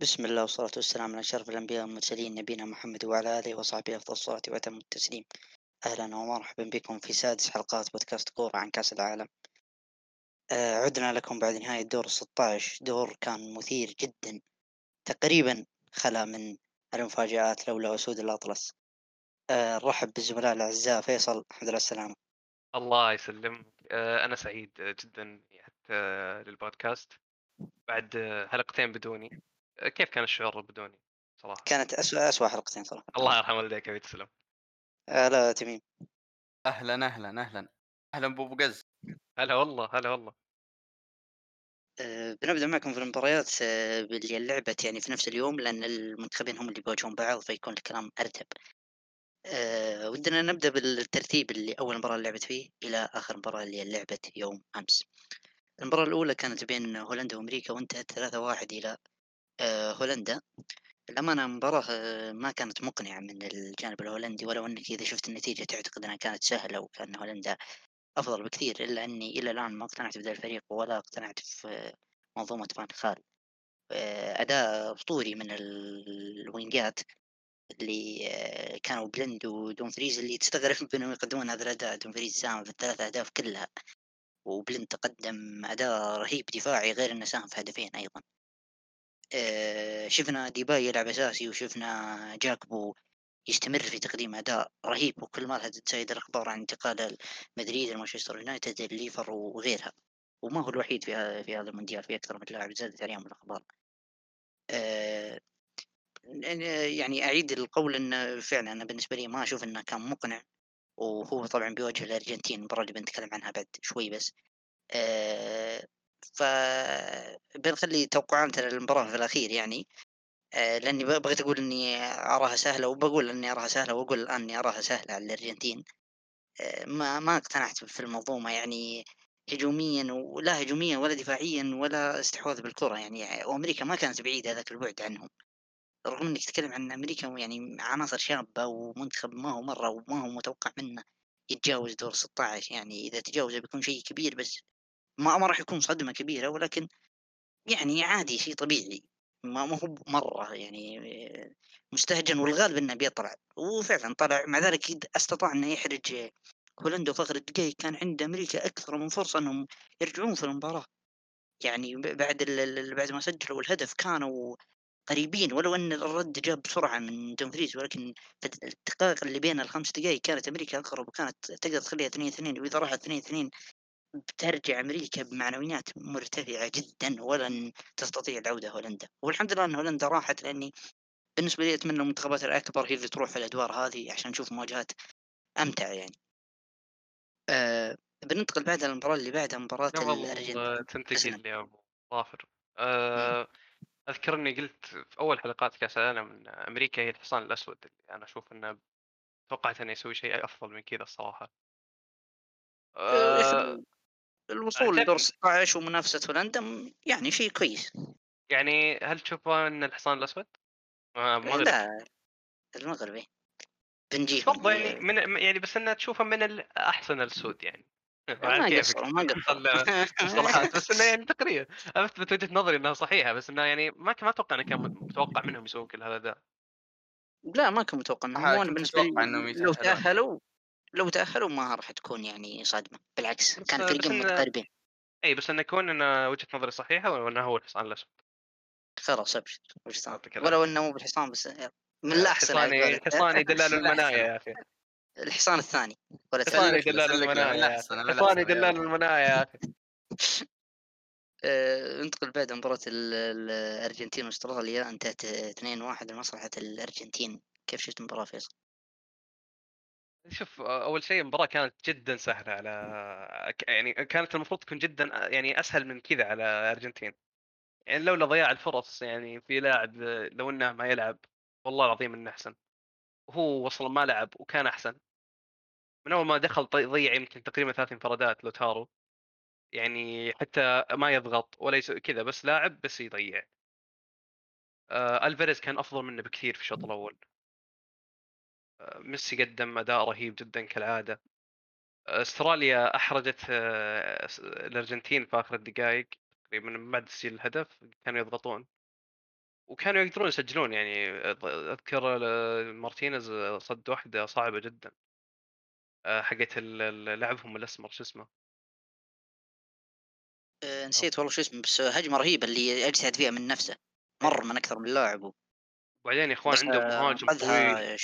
بسم الله والصلاة والسلام على أشرف الأنبياء والمرسلين نبينا محمد وعلى آله وصحبه أفضل الصلاة وأتم التسليم. أهلا ومرحبا بكم في سادس حلقات بودكاست كورة عن كأس العالم. آه عدنا لكم بعد نهاية دور الستاش. دور كان مثير جدا. تقريبا خلا من المفاجآت لولا أسود الأطلس. آه نرحب بالزملاء الأعزاء. فيصل الحمد لله السلامة الله يسلمك. آه، أنا سعيد جدا حتى للبودكاست. بعد حلقتين بدوني. آه، كيف كان الشعور بدوني صراحة؟ كانت أسوأ أسوأ حلقتين صراحة. الله يرحم والديك أبي تسلم آه لا تميم. أهلا أهلا أهلا. أهلا بابو قز هلا والله هلا والله. آه بنبدأ معكم في المباريات آه باللي لعبت يعني في نفس اليوم لأن المنتخبين هم اللي بيواجهون بعض فيكون الكلام أرتب. آه ودنا نبدأ بالترتيب اللي أول مباراة لعبت فيه إلى آخر مباراة اللي لعبت يوم أمس. المباراة الأولى كانت بين هولندا وأمريكا وانتهت ثلاثة واحد إلى آه هولندا. الأمانة مباراة آه ما كانت مقنعة من الجانب الهولندي ولو أنك إذا شفت النتيجة تعتقد أنها كانت سهلة وكان هولندا أفضل بكثير إلا أني إلى الآن ما اقتنعت بهذا الفريق ولا اقتنعت في منظومة فان خال. آه أداء أسطوري من الوينجات اللي آه، كانوا بلند ودومفريز اللي تستغرب بأنهم يقدمون هذا الأداء. دومفريز ساهم في الثلاث أهداف كلها وبليند تقدم أداء رهيب دفاعي غير أنه ساهم في هدفين أيضا. آه، شفنا ديباي يلعب أساسي وشفنا جاكبو يستمر في تقديم أداء رهيب وكل ما تزايد الأخبار عن انتقال مدريد لمانشستر يونايتد الليفر وغيرها. وما هو الوحيد في في هذا المونديال في أكثر من لاعب زادت عليهم الأخبار. آه، يعني أعيد القول أن فعلا أنا بالنسبة لي ما أشوف أنه كان مقنع وهو طبعا بيواجه الأرجنتين المباراة اللي بنتكلم عنها بعد شوي بس. آه، ف بنخلي توقعاتنا للمباراة في الأخير يعني. آه، لأني بغيت أقول إني أراها سهلة وبقول إني أراها سهلة وأقول الآن إني أراها سهلة على الأرجنتين. آه، ما ما اقتنعت في المنظومة يعني هجوميا ولا هجوميا ولا دفاعيا ولا استحواذ بالكرة يعني. وأمريكا ما كانت بعيدة ذاك البعد عنهم. رغم إنك تتكلم عن أمريكا يعني عناصر شابة ومنتخب ما هو مرة وما هو متوقع منه يتجاوز دور 16 يعني. إذا تجاوز بيكون شيء كبير بس ما ما راح يكون صدمة كبيرة ولكن يعني عادي شيء طبيعي. ما ما هو مرة يعني مستهجن والغالب إنه بيطلع. وفعلا طلع. مع ذلك أستطاع إنه يحرج هولندا وفخر الدقيق. كان عند أمريكا أكثر من فرصة إنهم يرجعون في المباراة. يعني بعد بعد ما سجلوا الهدف كانوا قريبين. ولو إن الرد جاء بسرعة من دومفريز ولكن الدقائق اللي بين الخمس دقائق كانت أمريكا أقرب وكانت تقدر تخليها 2 2 وإذا راحت 2 2 بترجع أمريكا بمعنويات مرتفعة جدا ولن تستطيع العودة هولندا. والحمد لله إن هولندا راحت لأني بالنسبة لي أتمنى المنتخبات الأكبر هي اللي تروح في الأدوار هذه عشان نشوف مواجهات أمتع يعني. آه بننتقل بعد المباراة اللي بعدها مباراة الأرجنتين. تنتقل. يا ظافر. آه، أذكر إني قلت في أول حلقات كأس العالم إن أمريكا هي الحصان الأسود اللي أنا أشوف إنه توقعت إنه يسوي شيء أفضل من كذا الصراحة. آه، آه، الوصول لدور 16 ومنافسة هولندا يعني شيء كويس. يعني هل تشوفه إن الحصان الأسود؟ آه، مغرب. لا المغربي. بنجيهم. برضه يعني من يعني بس أنها تشوفه من الأحسن السود يعني. ما على كيفك؟ قصروا ما مصطلحات بس انه يعني تقريبا أثبت وجهة نظري إنها صحيحة بس انه يعني ما ما أتوقع انه كان متوقع منهم يسوون كل هذا. ذا لا ما كنت متوقع هو كنت بالنسبة أتوقع لي لو. تأهلوا لو تاهلوا ما راح تكون يعني صدمه بالعكس كان فريقين متقاربين إي بس انه كون إن وجهة نظري صحيحة وانه هو الحصان الأسود. خلاص أبشر يعطيك ولو. إنه مو بالحصان بس من الأحسن على حصاني دلال. المنايا يا أخي. الحصان الثاني. ولا حصاني له، دلال المنايا حصاني الأحسن، دلال. المنايا يا أخي. آه، ننتقل بعد مباراة ال- ال- الأرجنتين واستراليا. انتهت 2-1 لمصلحة الأرجنتين. كيف شفت المباراة فيصل؟ شوف أول شيء المباراة كانت جدا سهلة على يعني كانت المفروض تكون جدا يعني أسهل من كذا على الارجنتين يعني لولا ضياع الفرص يعني في لاعب لو إنه ما يلعب والله العظيم إنه أحسن. وهو أصلا ما لعب وكان أحسن. من أول ما دخل ضيع يمكن تقريبا ثلاث انفرادات لوتارو. يعني حتى ما يضغط ولا كذا بس لاعب بس يضيع. آه ألفيريز كان أفضل منه بكثير في الشوط الأول. ميسي قدم أداء رهيب جدا كالعادة. آه، أستراليا أحرجت آه الأرجنتين في آخر الدقائق تقريبا من بعد تسجيل الهدف كانوا يضغطون. وكانوا يقدرون يسجلون يعني أذكر ال- مارتينيز صد واحدة صعبة جدا. آه، حقت لعبهم الأسمر شو اسمه؟ آه، نسيت والله شو اسمه بس هجمة رهيبة اللي اجتهد فيها من نفسه. مر من أكثر من لاعب وبعدين يا إخوان عندهم آه، مهاجم انقذها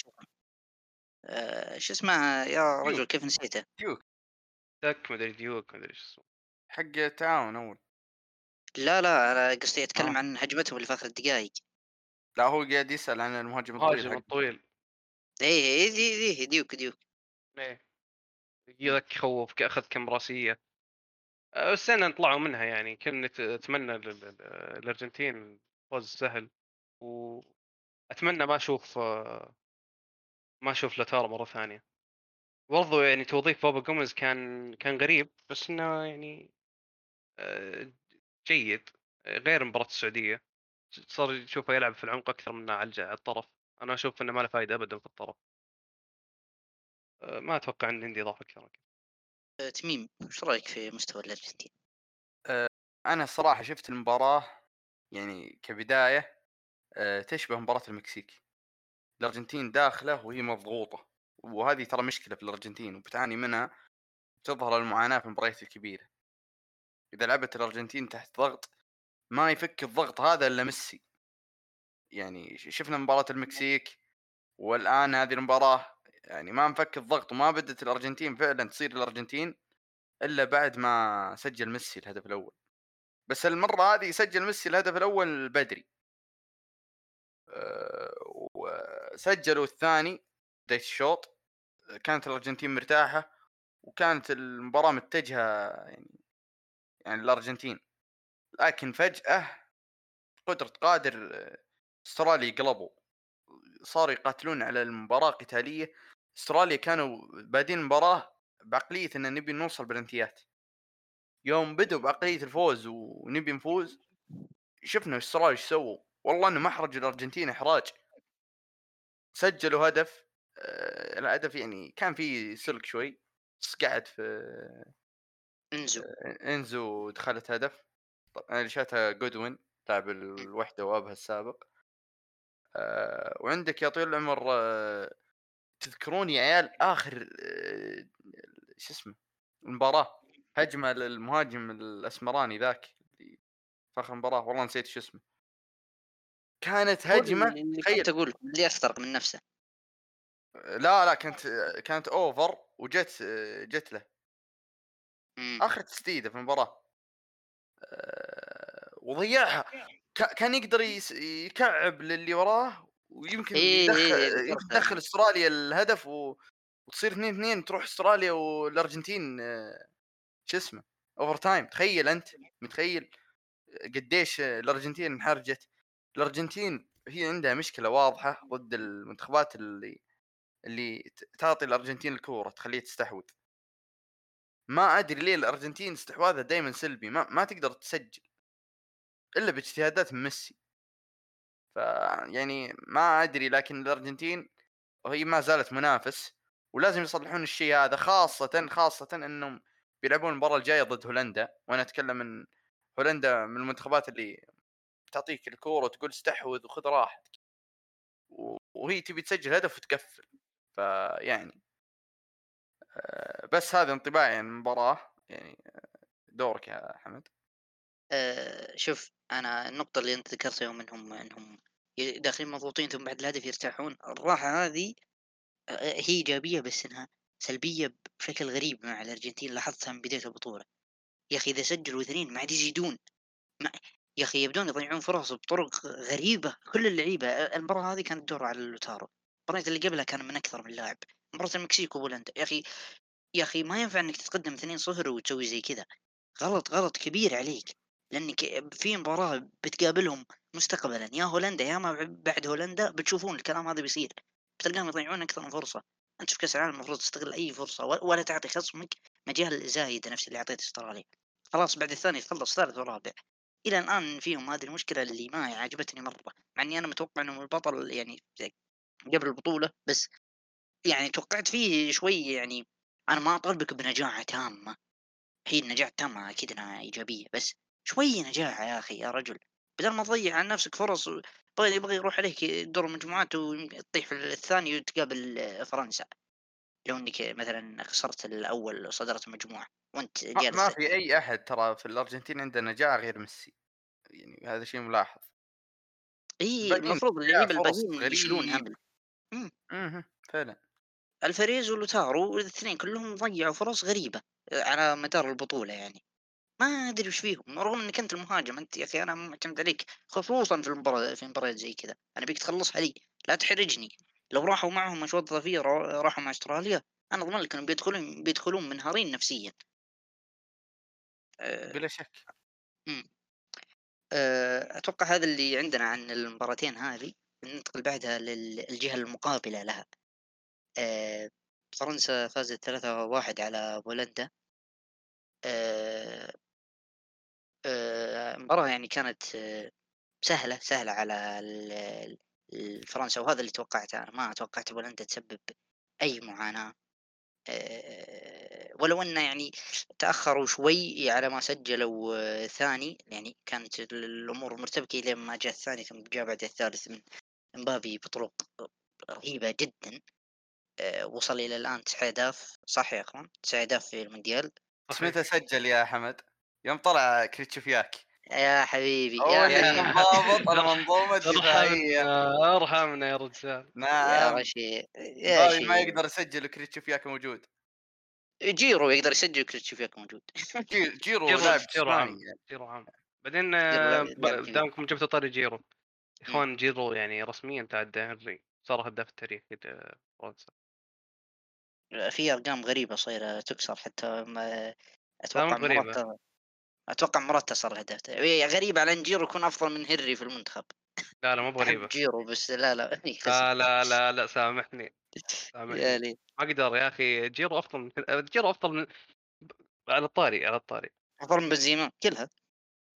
شو آه، شو اسمه يا. رجل كيف نسيته؟ ديوك تك مدري ديوك مدري شو اسمه. حق تعاون أول. لا لا أنا قصدي أتكلم آه. عن هجمتهم اللي في آخر الدقائق لا هو قاعد يسأل عن المهاجم الطويل مهاجم حق الطويل. اي اي دي دي ديوك ديوك. إيه. يذك يخوف أخذ كم راسية. آه، بس أنا طلعوا منها يعني. كنا نت- أتمنى الأرجنتين فوز سهل. واتمنى ما أشوف آه، ما أشوف لاتارو مرة ثانية. برضو يعني توظيف بابا جوميز كان كان غريب بس إنه يعني آه، جيد غير مباراة السعودية. صار يشوفه يلعب في العمق أكثر من على الطرف. أنا أشوف إنه ما له فائدة ابدا في الطرف. آه، ما أتوقع إن عندي من كذا. آه، تميم إيش رأيك في مستوى الأرجنتين؟ أنا الصراحه شفت المباراة يعني كبداية تشبه مباراة المكسيك. الأرجنتين داخله وهي مضغوطة. وهذه ترى مشكلة في الأرجنتين وبتعاني منها تظهر المعاناة في المباريات الكبيرة. إذا لعبت الأرجنتين تحت ضغط ما يفك الضغط هذا إلا ميسي. يعني شفنا مباراة المكسيك والآن هذه المباراة يعني ما مفك الضغط وما بدت الأرجنتين فعلا تصير الأرجنتين إلا بعد ما سجل ميسي الهدف الأول. بس المرة هذه سجل ميسي الهدف الأول بدري. أه، وسجلوا الثاني بدايه الشوط كانت الأرجنتين مرتاحة وكانت المباراة متجهة يعني يعني الأرجنتين. لكن فجأة قدرة قادر أستراليا قلبوا. صاروا يقاتلون على المباراة قتالية أستراليا كانوا بادين المباراة بعقلية إن نبي نوصل بلنتيات يوم بدوا بعقلية الفوز ونبي نفوز شفنا استراليا إيش سووا. والله إنه محرج الأرجنتين إحراج. سجلوا هدف آه، الهدف يعني كان فيه سلك شوي قعد في إنزو. إنزو دخلت هدف. اللي شاتها جودوين لاعب الوحدة وأبها السابق. آه وعندك يا طويل العمر آه تذكرون يا عيال آخر آه شو اسمه المباراة هجمة للمهاجم الأسمراني ذاك في آخر المباراة والله نسيت شو اسمه. كانت هجمة تخيل كنت أقول اللي اخترق من نفسه. لا لا كانت كانت اوفر وجت جت له. مم. آخر تسديدة في المباراة. آه، وضيعها. كا- كان يقدر يكعب للي وراه ويمكن إيه، يدخل إيه، ذكرت يدخل أنا. أستراليا الهدف و... وتصير 2 2 تروح أستراليا والأرجنتين آه، شو اسمه؟ overtime تخيل أنت متخيل؟ قديش الأرجنتين انحرجت. الأرجنتين هي عندها مشكلة واضحة ضد المنتخبات اللي اللي تعطي الأرجنتين الكورة تخليها تستحوذ. ما أدري ليه الأرجنتين استحواذها دائما سلبي ما, ما تقدر تسجل. إلا باجتهادات ميسي. ف يعني ما أدري لكن الأرجنتين وهي ما زالت منافس ولازم يصلحون الشيء هذا خاصة خاصة إنهم بيلعبون المباراة الجاية ضد هولندا. وأنا أتكلم من هولندا من المنتخبات اللي تعطيك الكورة وتقول استحوذ وخذ راحتك. وهي تبي تسجل هدف وتقفل. فيعني آه، بس هذا انطباعي عن المباراة يعني آه، دورك يا حمد. آه شوف أنا النقطة اللي أنت ذكرتها يوم إنهم انهم داخلين مضغوطين ثم بعد الهدف يرتاحون الراحة هذه هي إيجابية بس إنها سلبية بشكل غريب مع الأرجنتين لاحظتها من بداية البطولة. يا أخي إذا سجلوا اثنين ما عاد يزيدون. ما يا أخي يبدون يضيعون فرص بطرق غريبة كل اللعيبة المباراة هذه كانت دور على لوتارو المباراة اللي قبلها كان من أكثر من لاعب. مباراة المكسيك وبولندا يا أخي يا أخي ما ينفع إنك تتقدم 2-0 وتسوي زي كذا. غلط غلط كبير عليك. لأنك في مباراة بتقابلهم مستقبلا. يا هولندا يا ما بعد هولندا بتشوفون الكلام هذا بيصير. بتلقاهم يضيعون أكثر من فرصة. أنت في كأس العالم المفروض تستغل أي فرصة ولا تعطي خصمك مجال زايد نفس اللي أعطيته استراليا. خلاص بعد الثاني تخلص ثالث ورابع. إلى الآن فيهم هذه المشكلة اللي ما عجبتني مرة مع إني أنا متوقع انه البطل يعني قبل البطولة بس يعني توقعت فيه شوي يعني أنا ما اطالبك بنجاعة تامة. هي النجاعة التامة أكيد إنها إيجابية بس شوي نجاعة يا أخي يا رجل. بدل ما تضيع على نفسك فرص يبغى يروح عليك دور المجموعات وتطيح في الثاني وتقابل فرنسا. لو انك مثلا خسرت الأول وصدرت مجموعة وأنت ما, جالس ما في أي أحد ترى في الأرجنتين عنده نجاح غير ميسي يعني هذا شيء ملاحظ. إي المفروض اللعيبه الباقيين يشيلون هم. أها فعلا. الفريز ولوتارو الاثنين كلهم ضيعوا فرص غريبة على مدار البطولة يعني. ما أدري وش فيهم رغم إنك أنت المهاجم أنت يا أخي أنا معتمد عليك خصوصا في المباراة في مباريات زي كذا. أنا بيك تخلصها لي لا تحرجني. لو راحوا معهم اشواط اضافيه راحوا مع استراليا أنا أضمن لك إنهم بيدخلون بيدخلون منهارين نفسيا. أه بلا شك. أه أتوقع هذا اللي عندنا عن المباراتين هذه. ننتقل بعدها للجهة المقابلة لها. أه فرنسا فازت 3-1 على بولندا. المباراة يعني كانت سهلة سهلة على فرنسا وهذا اللي توقعته أنا ما توقعت بولندا تسبب أي معاناة. ولو انه يعني تأخروا شوي على ما سجلوا ثاني يعني كانت الأمور مرتبكة لين ما جاء الثاني ثم جاء بعد الثالث من مبابي بطرق رهيبة جدا. وصل إلى الآن تسع اهداف صح يا إخوان؟ تسع اهداف في المونديال. بس متى سجل يا حمد؟ يوم طلع كريتشوفياك يا حبيبي يا حبيبي. منضبط المنظومه الدفاعيه ارحمنا يا رجال. نعم يا. ما يقدر يسجل كريتشوفياك موجود. جيرو يقدر يسجل كريتشوفياك موجود. جيرو لاعب جيرو عام جيرو عام. بعدين دامكم جبتوا طاري جيرو. يا إخوان جيرو يعني رسميا تعدى هنري. صار هداف التاريخ فرنسا. في أرقام غريبة صايرة تكسر حتى ما أتوقع مرات أتوقع مراتا صار هداف غريبة على جيرو يكون أفضل من هنري في المنتخب. لا لا مو غريبة. جيرو بس لا لا لا لا لا, لا سامحني سامحني. ما أقدر يا أخي جيرو أفضل من جيرو أفضل من على الطاري على الطاري. أفضل من بنزيما كلها.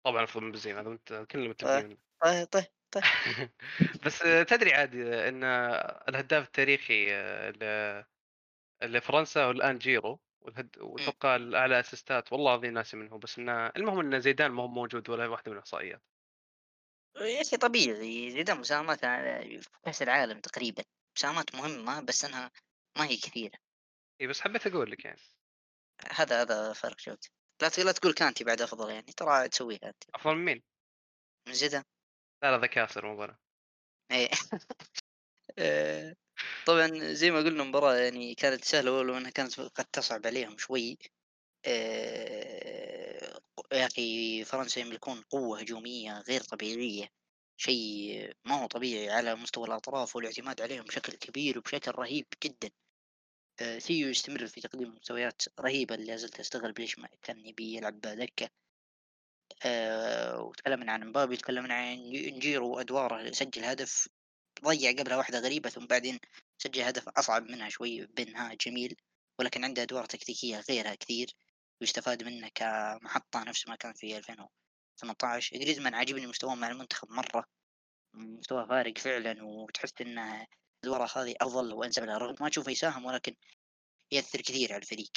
طبعا أفضل من بنزيما هذا كلنا متفقين. طيب طيب طيب. بس تدري عادي إن الهداف التاريخي لفرنسا والان جيرو. والهد... وأتوقع الأعلى اسيستات والله العظيم ناسي منه بس إنه المهم إن زيدان ما هو موجود ولا واحدة من الاحصائيات يا أخي طبيعي زيدان مساهمات في كأس العالم تقريبا مساهمات مهمة بس إنها ما هي كثيرة. إي بس حبيت أقول لك يعني. هذا هذا فرق جوده لا لا تقول كانتي بعد أفضل يعني ترى تسويها أنت. أفضل من مين؟ من زيدان. لا لا ذا كاسر مو إيه. طبعا زي ما قلنا المباراة يعني كانت سهلة ولو إنها كانت قد تصعب عليهم شوي يا أخي فرنسا يملكون قوة هجومية غير طبيعية شيء ما هو طبيعي على مستوى الأطراف والاعتماد عليهم بشكل كبير وبشكل رهيب جدا. ثيو يستمر في تقديم مستويات رهيبة اللي زلت أستغرب ليش ما كان يبي يلعب دكة. أه وتكلمنا عن مبابي تكلمنا عن نجيرو وأدواره سجل هدف ضيع قبلها واحدة غريبة ثم بعدين سجل هدف أصعب منها شوي بإنهاء جميل ولكن عنده أدوار تكتيكية غيرها كثير ويستفاد منه كمحطة نفس ما كان في 2018 جريزمان عاجبني مستواه مع المنتخب مرة مستواه فارق فعلا وتحس انه أدواره هذه افضل وأنسب لها رغم ما تشوفه يساهم ولكن يأثر كثير على الفريق.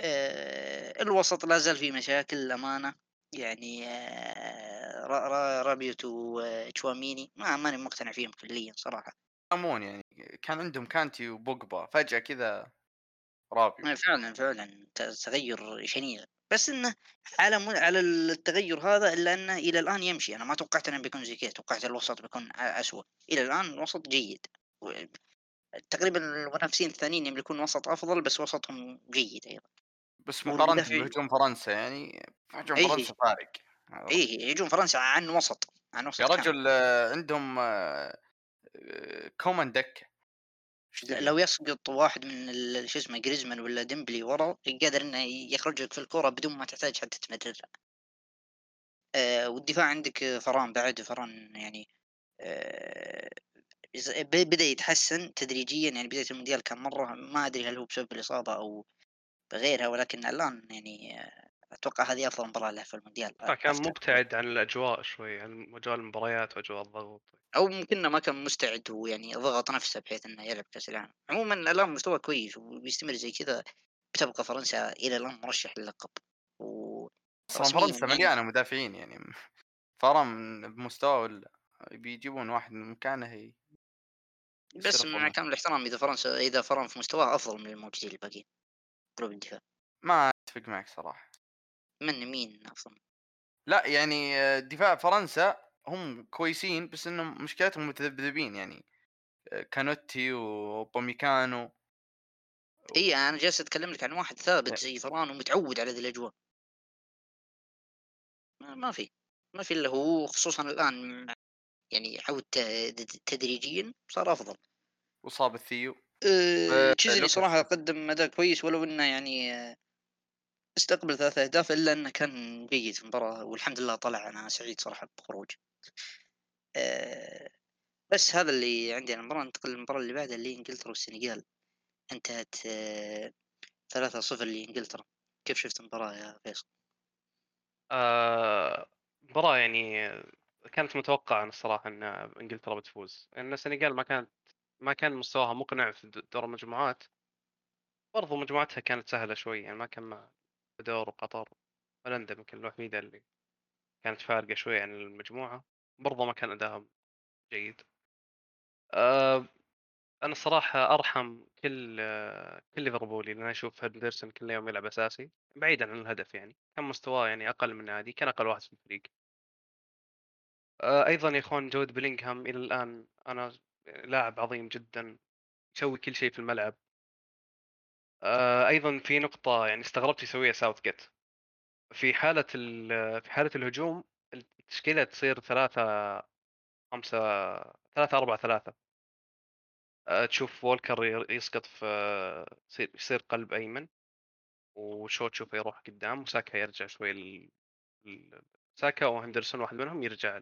أه الوسط لا زال فيه مشاكل الأمانة يعني آه، رابيوت وتشواميني ما ماني مقتنع فيهم كليا صراحة. امون يعني كان عندهم كانتي وبوجبا فجأة كذا رابيو. فعلا فعلا تغير شنيع. بس إنه على. على التغير هذا إلا إنه إلى الآن يمشي. أنا ما توقعت إنه بيكون زي كذا توقعت الوسط بيكون اسوء إلى الآن الوسط جيد. تقريبا المنافسين الثانيين يملكون وسط أفضل بس وسطهم جيد أيضا. بس مقارنة بهجوم فرنسا يعني هجوم أيه. فرنسا فارق. اي هجوم فرنسا عن وسط عن وسط يا رجل كان. عندهم كومان دكه لو يسقط واحد من شو اسمه جريزمان ولا ديمبلي ورا قادر إنه يخرج لك في الكرة بدون ما تحتاج حتى تمررها والدفاع عندك فران بعد فاران يعني بدأ يتحسن تدريجيا يعني بداية المونديال كان مرة ما أدري هل هو بسبب الإصابة أو بغيرها ولكن الآن يعني أتوقع هذه أفضل مباراة له في المونديال كان مبتعد عن الأجواء شوي عن اجواء المباريات وأجواء الضغط. أو ممكن ما كان مستعد ويعني ضغط نفسه بحيث إنه يلعب كأس العالم. عموما الان مستوى كويس وبيستمر زي كذا بتبقى فرنسا إلى الآن مرشح للقب. و فرنسا يعني مليانة مدافعين يعني فرم بمستوى ولا بيجيبون واحد من مكانه بس مع. كامل الاحترام إذا فرنسا إذا فرنسا في مستواه أفضل من الموجودين الباقيين. قلوب الدفاع. ما أتفق معك صراحة. من مين افضل لا يعني دفاع فرنسا هم كويسين بس إنهم مشكلتهم متذبذبين يعني كانوتي وبوميكانو إي أنا جالس أتكلم لك عن واحد ثابت. زي فران ومتعود على ذي الأجواء ما, في ما في إلا هو خصوصا الآن يعني عود تدريجيا صار أفضل وصاب الثيو أه آه، تشيزني. صراحة قدم أداء كويس ولو إنه يعني آه، أستقبل ثلاث أهداف إلا إنه كان جيد في المباراة والحمد لله طلع أنا سعيد صراحة بخروجه أه بس هذا اللي عندي عن المباراة. ننتقل للمباراة اللي بعدها اللي إنجلترا والسنغال. انتهت آه، 3-0 لإنجلترا. كيف شفت المباراة يا فيصل؟ آه، مباراة يعني كانت متوقعة الصراحة إن إنجلترا بتفوز. لأن السنغال ما كانت ما كان مستواها مقنع في دور المجموعات. برضو مجموعتها كانت سهلة شوي يعني ما كان دور وقطر هولندا يمكن الوحيدة اللي كانت فارقة شوي عن المجموعة برضو ما كان أداها جيد. آه، أنا الصراحة أرحم كل كل ليفربولي لأن أشوف هندرسون كل يوم يلعب أساسي بعيدا عن الهدف يعني كان مستواه يعني أقل من عادي كان أقل واحد في الفريق. آه، أيضا يا إخوان جود بلينغهام إلى الآن أنا لاعب عظيم جدا يسوي كل شيء في الملعب. آه، أيضا في نقطة يعني استغربت يسويها ساوث جيت في حالة ال- في حالة الهجوم التشكيلة تصير ثلاثة خمسة ثلاثة أربعة ثلاثة. آه، تشوف وولكر يسقط في يصير- قلب أيمن وشو تشوفه يروح قدام وساكا يرجع شوي ل... ل- ساكا وهندرسون واحد منهم يرجع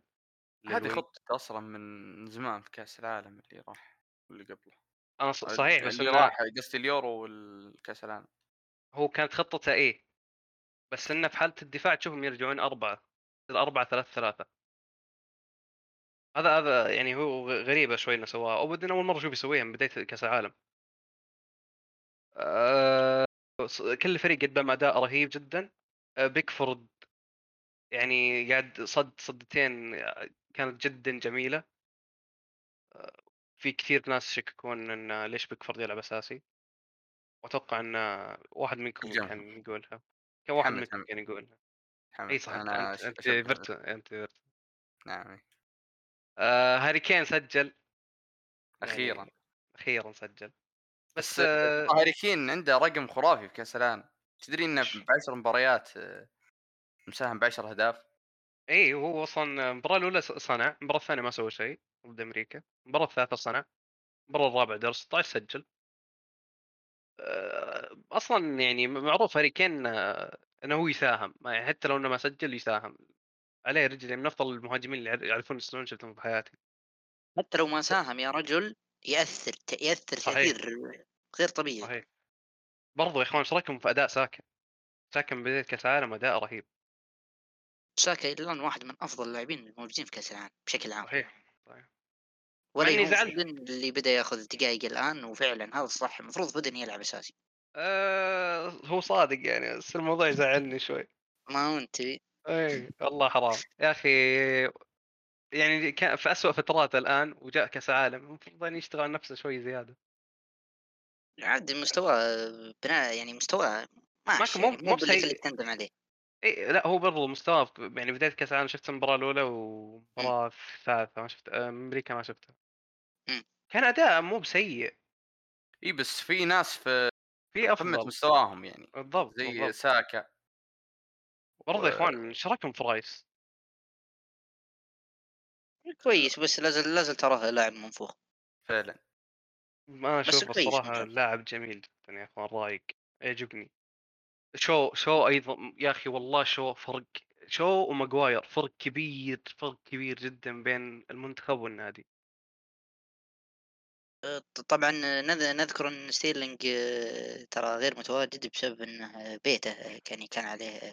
هذه. خطة أصلا من زمان في كأس العالم اللي راح واللي قبله. أنا ص- صحيح بس اللي راح قصدي اليورو والكاس العالم هو كانت خطته إيه بس انه في حالة الدفاع تشوفهم يرجعون أربعة تصير اربعه ثلاث ثلاثة. هذا هذا يعني هو غريبة شوي إنه سواها وبعدين أول مرة أشوف يسويها من بداية كأس العالم. أه كل فريق قدم أداء رهيب جدا. أه بيكفورد يعني قاعد صد صدتين آه، كانت جدا جميلة. أه في كثير ناس يشككون إن ليش بيكفورد يلعب اساسي وأتوقع إن واحد منكم. كان يقولها كان واحد منكم. كان يقولها. إي صح أنا أنت أنت أشوف- فيرت أنت فيرت نعم آه هاري كين سجل. أخيرا يعني أخيرا. سجل. بس بس آه هاري كين عنده رقم خرافي في كاس العالم. تدري إنه بعشر مباريات آه، مساهم بعشر أهداف؟ إي هو أصلا المباراه الأولى صنع المباراه الثانية ما سوى شيء. ضد أمريكا المباراه الثالثه صنع المباراه الرابعه دار 16 سجل آه أصلا يعني معروف هاري كين آه، إنه هو يساهم يعني حتى لو إنه ما سجل يساهم. عليه رجل من أفضل المهاجمين اللي يعر- يعرفون يصنعون شفتهم في حياتي. حتى لو ما ساهم يا رجل يأثر يأثر. تاثير غير طبيعي. صحيح. برضو يا إخوان إيش رأيكم في أداء ساكن؟ ساكن من بدايه كأس العالم اداء رهيب. ساكا الان واحد من أفضل اللاعبين الموجودين في كأس العالم بشكل عام. صحيح صحيح. ولا يهم زعلت. اللي بدأ ياخذ دقائق الآن وفعلا هذا الصح. المفروض فودن يلعب أساسي. آه هو صادق يعني بس الموضوع يزعلني شوي. ما هو أنت؟ اي والله حرام. يا أخي يعني كان في اسوء فتراته الآن وجاء كأس عالم المفروض إن يشتغل على نفسه شوي زيادة. عاد مستوى بناء يعني مستوى مو- يعني مو مو. يخليك تندم عليه. إي لأ هو برضو مستواه يعني بداية كأس العالم شفت المباراة الأولى والمباراه الثالثة ما شفت آه، أمريكا ما شفتها مم. كان أداء مو بسيء. إي بس في ناس في في قمة أفضل. مستواهم يعني بالضبط زي بالضبط. ساكا. برضو يا إخوان إيش رايكم في رايس؟ كويس بس لازل لازل تراه لاعب منفوخ. فعلا. ما أشوف الصراحة. لاعب جميل جدا يا إخوان رايق. يعجبني. شو شو أيضا يا أخي والله شو فرق شو وماجواير فرق كبير فرق كبير جدا بين المنتخب والنادي. أه، طبعا نذ- نذكر إن ستيرلينج أه، ترى غير متواجد بسبب إنه بيته كان كان عليه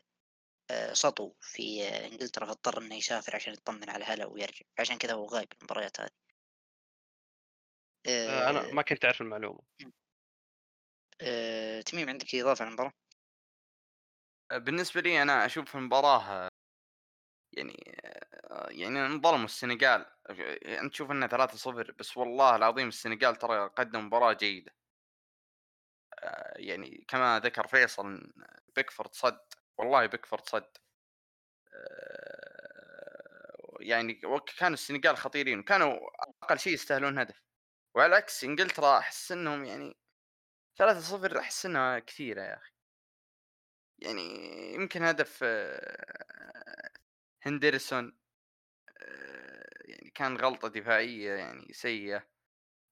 أه، سطو في إنجلترا فاضطر إنه يسافر عشان يطمن على أهله ويرجع عشان كذا هو غايب المباريات هذه. أنا ما كنت أعرف المعلومة. تميم عندك إضافة على المباراة؟ بالنسبة لي أنا أشوف المباراة يعني يعني انظلموا السنغال. أنت تشوف إنه 3-0 بس والله العظيم السنغال ترى قدم مباراة جيدة. آه، يعني كما ذكر فيصل بيكفورد صد والله بيكفورد صد. آه، يعني كان السنغال خطيرين كانوا أقل شيء يستاهلون هدف. وعلى عكس إنجلترا أحس إنهم يعني 3-0 أحس إنها كثيرة يا أخي. يعني يمكن هدف هندرسون يعني كان غلطة دفاعية يعني سيئة.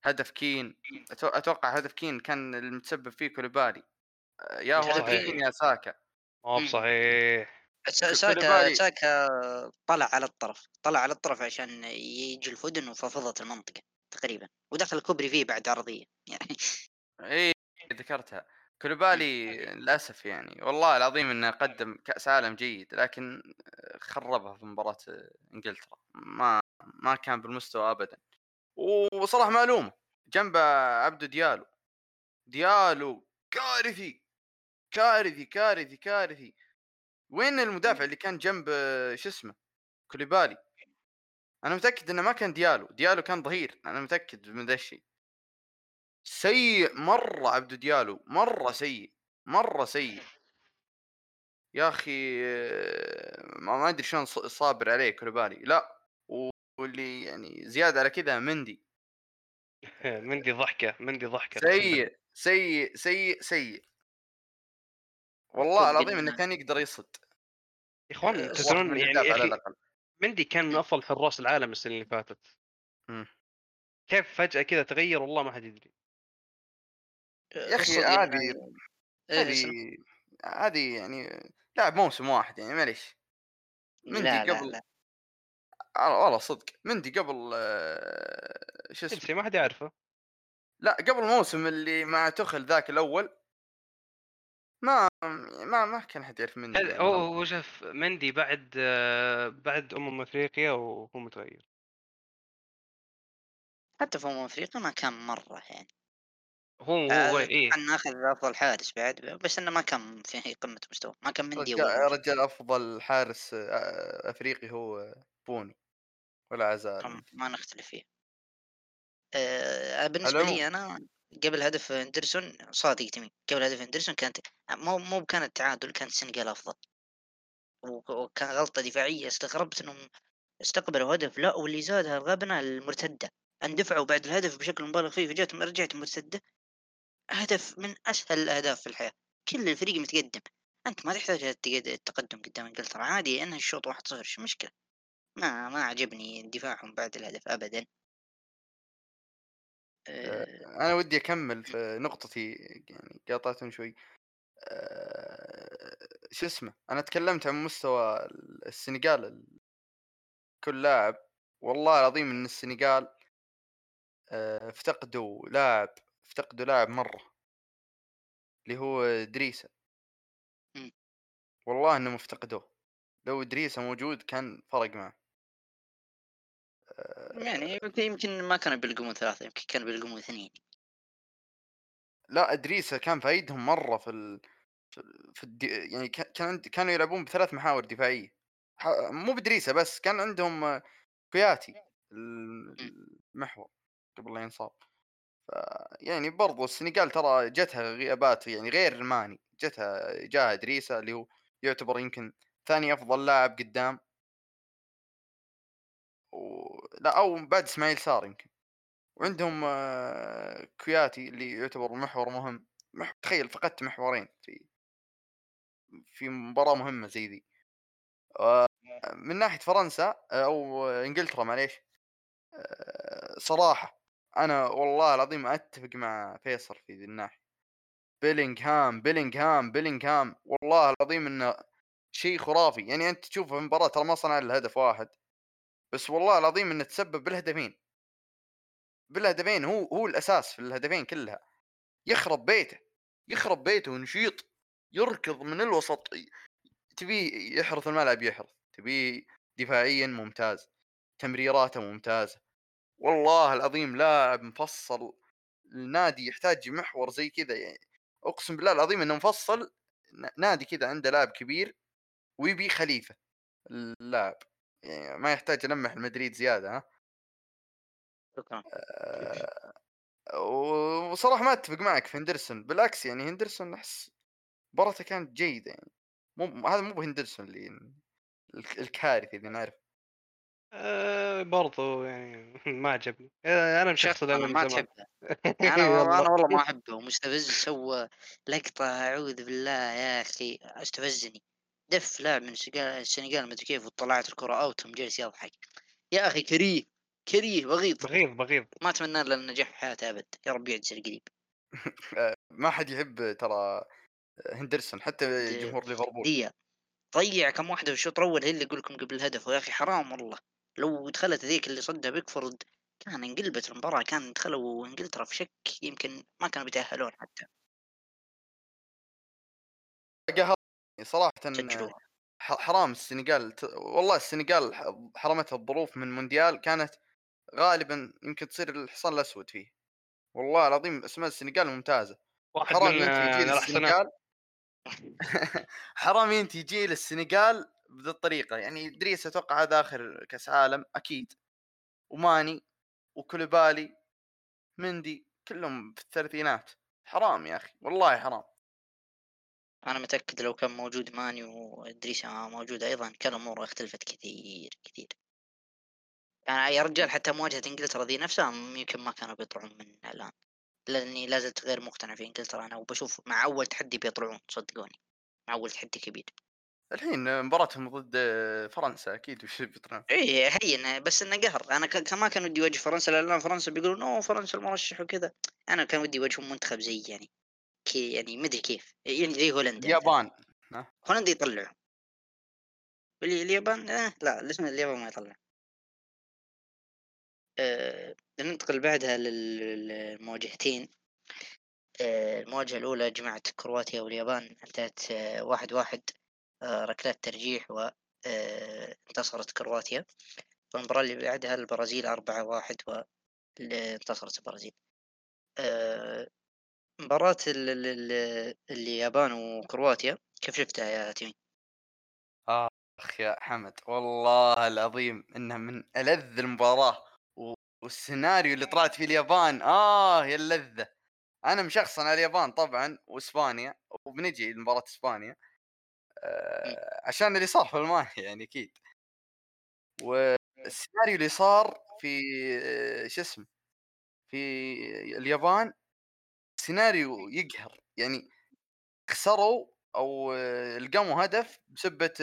هدف كين أتوقع هدف كين كان المتسبب فيه كوليبالي يا هو كين. يا ساكا. مو بصحيح. ساكا ساكا طلع على الطرف طلع على الطرف عشان يجي الفودن وفضت المنطقة تقريبا ودخل الكوبري فيه بعد عرضية يعني اي ذكرتها. كوليبالي للأسف يعني. والله العظيم إنه قدم كأس عالم جيد لكن خربها في مباراة إنجلترا. ما ما كان بالمستوى ابدا. وصراحة معلومة جنبه عبدو ديالو. ديالو كارثي كارثي كارثي كارثي. وين المدافع اللي كان جنب شو اسمه كوليبالي؟ أنا متأكد إنه ما كان ديالو. ديالو كان ظهير أنا متأكد من ذا الشيء. سيء مرة عبدو ديالو مرة سيء مرة سيء. يا أخي ما أدري شلون صابر عليه كولوبالي لا واللي يعني زيادة على كذا مندي. مندي ضحكة مندي ضحكة سيء سيء سيء سيء. والله العظيم إنه كان يقدر يصد. يا اخوان تدرون يعني يا أخي مندي كان من أفضل حراس العالم السنة اللي فاتت. كيف فجأة كذا تغير والله ما حد يدري. يا أخي هذه إيه، هذه هذه يعني لاعب موسم واحد يعني معليش. مندي لا قبل لا. لا. والله صدق. مندي قبل آه، شو اسمه؟ ما حد يعرفه. لا قبل الموسم اللي مع تخل ذاك الأول. ما ما ما كان حد يعرف مندي يعني هو هو شوف مندي بعد آه، بعد أمم أفريقيا وهو متغير. حتى في أمم أفريقيا ما كان مرة يعني. هو هو آه إيه. ناخذ أفضل حارس بعد بس إنه ما كان في قمة مستوى ما كان مندي يا رجال أفضل حارس آه، أفريقي هو بوني ولا عزال ما نختلف فيه. آه بالنسبة لي أنا قبل هدف إندرسون صادق تمي قبل هدف إندرسون كانت مو مو كان التعادل كانت السنغال أفضل. وكان غلطة دفاعية استغربت إنهم استقبلوا هدف لا واللي زادها الغبنة المرتدة. اندفعوا بعد الهدف بشكل مبالغ فيه فجأة رجعت مرتدة. هدف من أسهل الأهداف في الحياة. كل الفريق متقدم. أنت ما تحتاج التقدم قدام إنجلترا. عادي انهي الشوط 1-0 شو مشكلة. ما ما عجبني دفاعهم بعد الهدف ابدا. أه أنا ودي أكمل في نقطتي يعني قاطعتهم شوي. أه شو اسمه؟ أنا تكلمت عن مستوى السنغال كل لاعب. والله العظيم إن السنغال افتقدوا لاعب افتقدوا لاعب مرة اللي هو دريسة. والله انهم افتقدوه لو دريسة موجود كان فرق معه. يعني يمكن ما كانوا بيلقمون ثلاثة يمكن كانوا بيلقمون اثنين. لا ادريسا كان فايدهم مرة في ال... في الدي... يعني كان كانوا يلعبون بثلاث محاور دفاعية. مو بدريسا بس كان عندهم كوياتي المحور قبل لا ينصاب. يعني برضو السنغال ترى جتها غيابات يعني غير ماني جتها جاها ادريسا اللي هو يعتبر يمكن ثاني أفضل لاعب قدام. و... لا أو بعد إسماعيل صار يمكن. وعندهم آه، كوياتي اللي يعتبر محور مهم تخيل فقدت محورين في في مباراة مهمة زي ذي. آه، من ناحية فرنسا آه، أو إنجلترا معليش صراحة أنا والله العظيم أتفق مع فيصل في ذي الناحية. بيلينغهام بيلينغهام بيلينغهام والله العظيم إنه شيء خرافي. يعني أنت تشوف في المباراة ترى ما صنع إلا هدف واحد بس والله العظيم إنه تسبب بالهدفين. بالهدفين هو هو الأساس في الهدفين كلها. يخرب بيته يخرب بيته ونشيط يركض من الوسط تبي يحرث الملعب يحرث تبي دفاعيا ممتاز تمريراته ممتازة والله العظيم لاعب مفصل النادي يحتاج محور زي كذا يعني أقسم بالله العظيم إنه مفصل نادي كذا عنده لاعب كبير ويبي خليفة اللاعب يعني ما يحتاج يلمح المدريد زيادة ها؟ شكرا. آه، وصراحة ما أتفق معك في هندرسون بالعكس يعني هندرسون أحس مباراته كانت جيدة يعني مو هذا مو بهندرسون اللي الك- الكارثي اللي نعرف آه برضو يعني ما عجبني. آه أنا شخص أنا دائما ما تحبه أنا والله. أنا والله ما أحبه. مستفز سوى لقطة أعوذ بالله يا أخي استفزني. دف لاعب من السنغال- السنغال مدري كيف وطلعت الكرة أوت ومجلس يضحك. يا أخي كريه كريه بغيض. بغيض بغيض. ما أتمنى له النجاح في حياته أبد. يا رب يعجز القريب ما حد يحب ترى هندرسون حتى جمهور ليفربول. ضيع كم واحدة في الشوط الأول هي اللي أقول لكم قبل الهدف. ويا أخي حرام والله. لو دخلت ذيك اللي صدها بيكفورد كان انقلبت المباراة كان دخلوا انجلترا في شك يمكن ما كانوا بيتأهلون حتى. سجلوها. ح- حرام السنغال ت- والله السنغال ح- حرمتها الظروف من مونديال كانت غالبا يمكن تصير الحصان الأسود فيه. والله العظيم اسماء السنغال ممتازة. واحد حرام من انت آه، يجي للسنغال حرام انت يجي للسنغال بذي الطريقة يعني ادريس أتوقع هذا آخر كأس عالم أكيد. وماني وكوليبالي مندي كلهم في الثلاثينات. حرام يا أخي والله حرام. أنا متأكد لو كان موجود ماني وادريس موجود أيضا كان الأمور اختلفت كثير كثير. يعني يا رجال حتى مواجهة إنجلترا ذي نفسها يمكن ما كانوا بيطلعون من الان لأني لا زلت غير مقتنع في إنجلترا أنا وبشوف مع أول تحدي بيطلعون صدقوني. مع أول تحدي كبير. الحين مباراتهم ضد فرنسا أكيد وش بيطلعون؟ إيه هين بس إنه قهر. أنا ما كان ودي اواجه فرنسا لأن فرنسا بيقولون أوه فرنسا المرشح وكذا. أنا كان ودي اواجههم منتخب زي يعني كي يعني مدري كيف. يعني زي هولندا. اليابان. هولندا يطلعوا اليابان آه لا لسنا اليابان ما يطلع آه ننتقل بعدها لل- للمواجهتين. آه المواجهة الأولى جمعت كرواتيا واليابان انتهت آه واحد واحد. ركلات ترجيح وانتصرت كرواتيا. والمباراة اللي بعدها البرازيل أربعة واحد وانتصرت البرازيل. آه مباراة ال- ال- ال- اليابان وكرواتيا. كيف شفتها يا تيمي؟ آخ يا حمد والله العظيم إنها من ألذ المباراة والسيناريو اللي طلعت فيه اليابان آه يا اللذة. أنا مشخصن على اليابان طبعا وإسبانيا وبنجي لمباراة إسبانيا. آه عشان اللي صار في ألمانيا يعني أكيد. والسيناريو اللي صار في شو اسمه في اليابان سيناريو يقهر. يعني خسروا أو لقموا هدف بسبة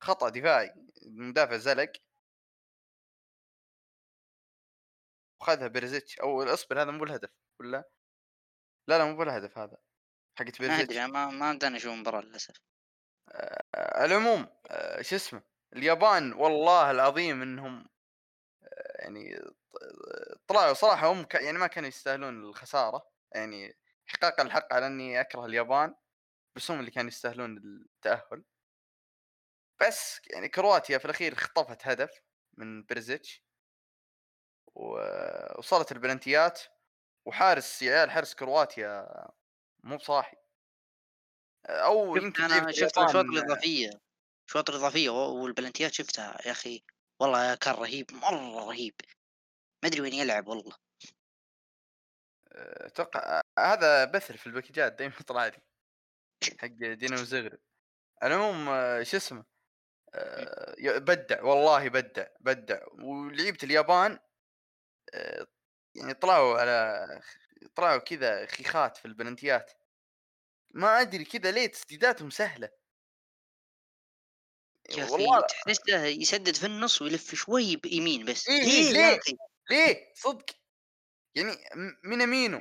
خطأ دفاعي. المدافع زلق. وخذها بيرزيتش. أو اصبر هذا مو الهدف ولا؟ لا لا مو بالهدف هذا حقت ما بيرزيتش. ما ما بدنا نشوف المباراة للأسف. آه، على العموم آه، شو اسمه اليابان والله العظيم إنهم آه، يعني طلعوا صراحة هم يعني ما كانوا يستاهلون الخسارة يعني احقاقا الحق على إني أكره اليابان بس هم اللي كانوا يستاهلون التأهل. بس يعني كرواتيا في الأخير خطفت هدف من برزيتش ووصلت البلنتيات وحارس يا عيال حارس كرواتيا مو بصاحي. أو يمكن أنا لعيبة شفت الإضافية الأشواط الإضافية و- والبلنتيات شفتها يا أخي والله كان رهيب مرة رهيب. ما أدري وين يلعب والله. أتوقع هذا بثر في الباكجات دائما يطلع لي حق دينامو زغرب على العموم آه، شو اسمه آه، بدع والله بدع بدع. ولعيبه اليابان آه، يعني طلعوا على طلعوا كذا خيخات في البلنتيات. ما أدري كذا ليه تسديداتهم سهلة. يا أخي والله تحسه يسدد في النص ويلف شوي بيمين بس. إيه، ليه ليه؟ يا أخي؟ ليه؟ صدق. يعني من امينو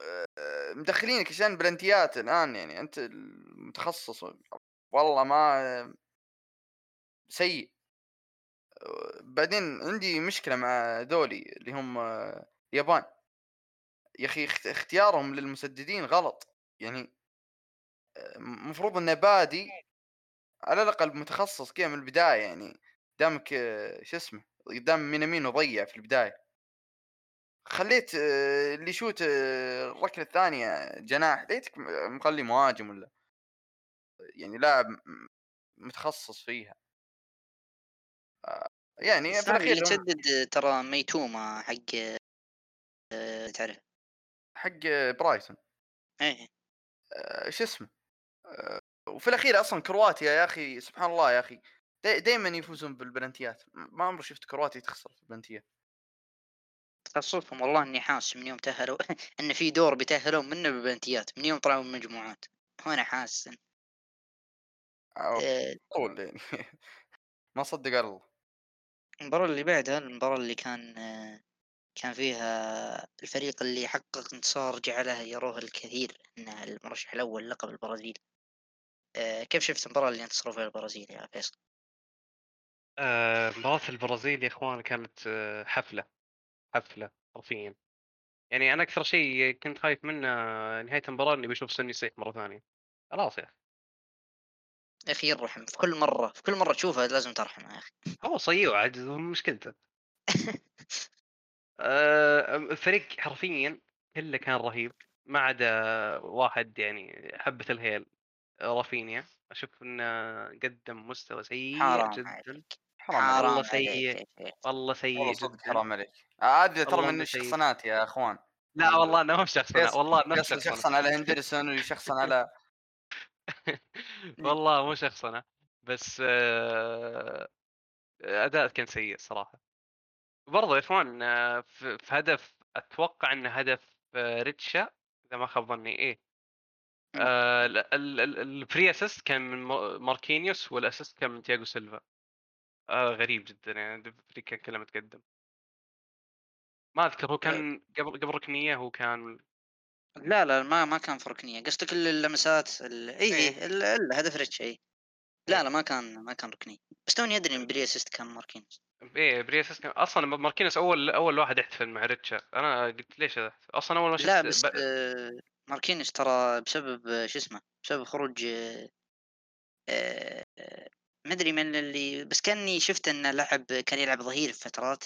آه، مدخلينك عشان بلنتيات الآن يعني أنت المتخصص والله ما سيء. بعدين عندي مشكلة مع ذولي اللي هم اليابان يا أخي اخت- اختيارهم للمسددين غلط. يعني المفروض إنه بادي على الأقل متخصص كذا من البداية يعني قدامك شو اسمه قدام مينامينو ضيع في البداية. خليت اللي يشوت الركلة الثانية جناح ليتك مخلي مهاجم ولا؟ يعني لاعب متخصص فيها. يعني في الأخير اللي تسدد ترى ميتوما حق تعرف؟ حق برايتون. إيه. آه، شو اسمه؟ آه، وفي الأخير أصلا كرواتيا يا أخي سبحان الله يا أخي دائما يفوزون بالبلنتيات. ما عمري شفت كرواتيا تخسر في البلنتيات. تخصصهم والله إني حاس من يوم تأهلوا إن في دور بيتاهلون منه بالبلنتيات من يوم طلعوا من المجموعات وأنا حاسس إن- آه، آه، طول يعني ما صدق الله. المباراة اللي بعدها المباراة اللي كان كان فيها الفريق اللي حقق انتصار جعله يروه الكثير انه المرشح الأول لقب البرازيل. آه، كيف شفت المباراة اللي انتصروا فيها البرازيل يا فيصل؟ آه، مباراة البرازيل يا إخوان كانت آه، حفلة حفلة حرفيا. يعني أنا أكثر شيء كنت خايف منه نهاية المباراة إني بشوف سن يصيح مرة ثانية. خلاص يا أخي. يا أخي يرحم في كل مرة في كل مرة تشوفها لازم ترحم يا أخي. هو صيوع عاد مشكلته. الفريق حرفيا كله كان رهيب ما عدا واحد يعني حبة الهيل رافينيا. أشوف إنه قدم مستوى سيء جدا. عليك حرام والله سيء. والله سيء جدا. حرام عليك. هذا ترى من. الشخصنات يا أخوان. لا والله انه مو شخصنا فيصل- والله انه فيصل شخصنا شخصن على هندرسون ويشخصن على والله مو شخصنا بس آه، أداء كان سيء صراحة. برضه يا إخوان آه، في هدف أتوقع انه هدف آه، ريتشا إذا ما خاب ظني إيه. آه، ال- ال- ال- ال pre-assist كان من مار- ماركينيوس وال assist كان من تياجو سيلفا. آه، غريب جدا يعني الفريق كان كله متقدم ما أذكر هو كان قبل قبل ركنية هو كان لا لا ما ما كان في ركنية. قصدك ال- اللمسات ال... إي إيه. اي ال- ال- هدف ريتش إي. لا إيه. لا ما كان ما كان ركنية. بس توني ادري إن pre-assist كان ماركينز إيه pre-assist كان أصلا ماركينيوس اول أول واحد يحتفل مع ريتشا. أنا قلت ليش أحتفل؟ أصلا أول ما شفت لا بس ب- آه، ماركينز ترى بسبب آه، شو اسمه بسبب خروج آه، آه، ما أدري من اللي بس كأني شفت انه لعب كان يلعب ظهير في فترات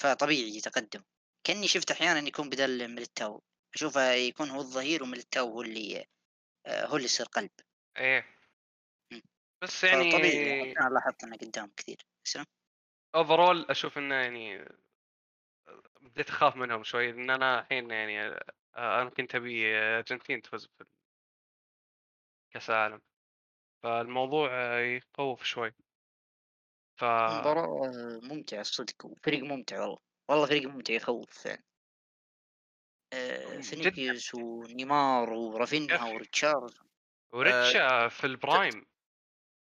فطبيعي يتقدم. كأني شفت أحيانا يكون بدل ميليتاو. أشوفه يكون هو الظهير وميليتاو هو اللي آه، هو اللي يصير قلب. إيه. بس يعني فطبيعي أنا لاحظت إنه قدام كثير. overall أشوف إنه يعني بديت أخاف منهم شوي لأن أنا الحين يعني آه، أنا كنت أبي أرجنتين تفوز في كأس العالم. فالموضوع آه، يخوف شوي. ف مباراة ممتعة الصدق وفريق ممتع والله. والله فريق ممتع يخوف فعلا. آه، جداً. فينيسيوس ونيمار ورافينها أخي. وريتشارد وريتشا في ال prime.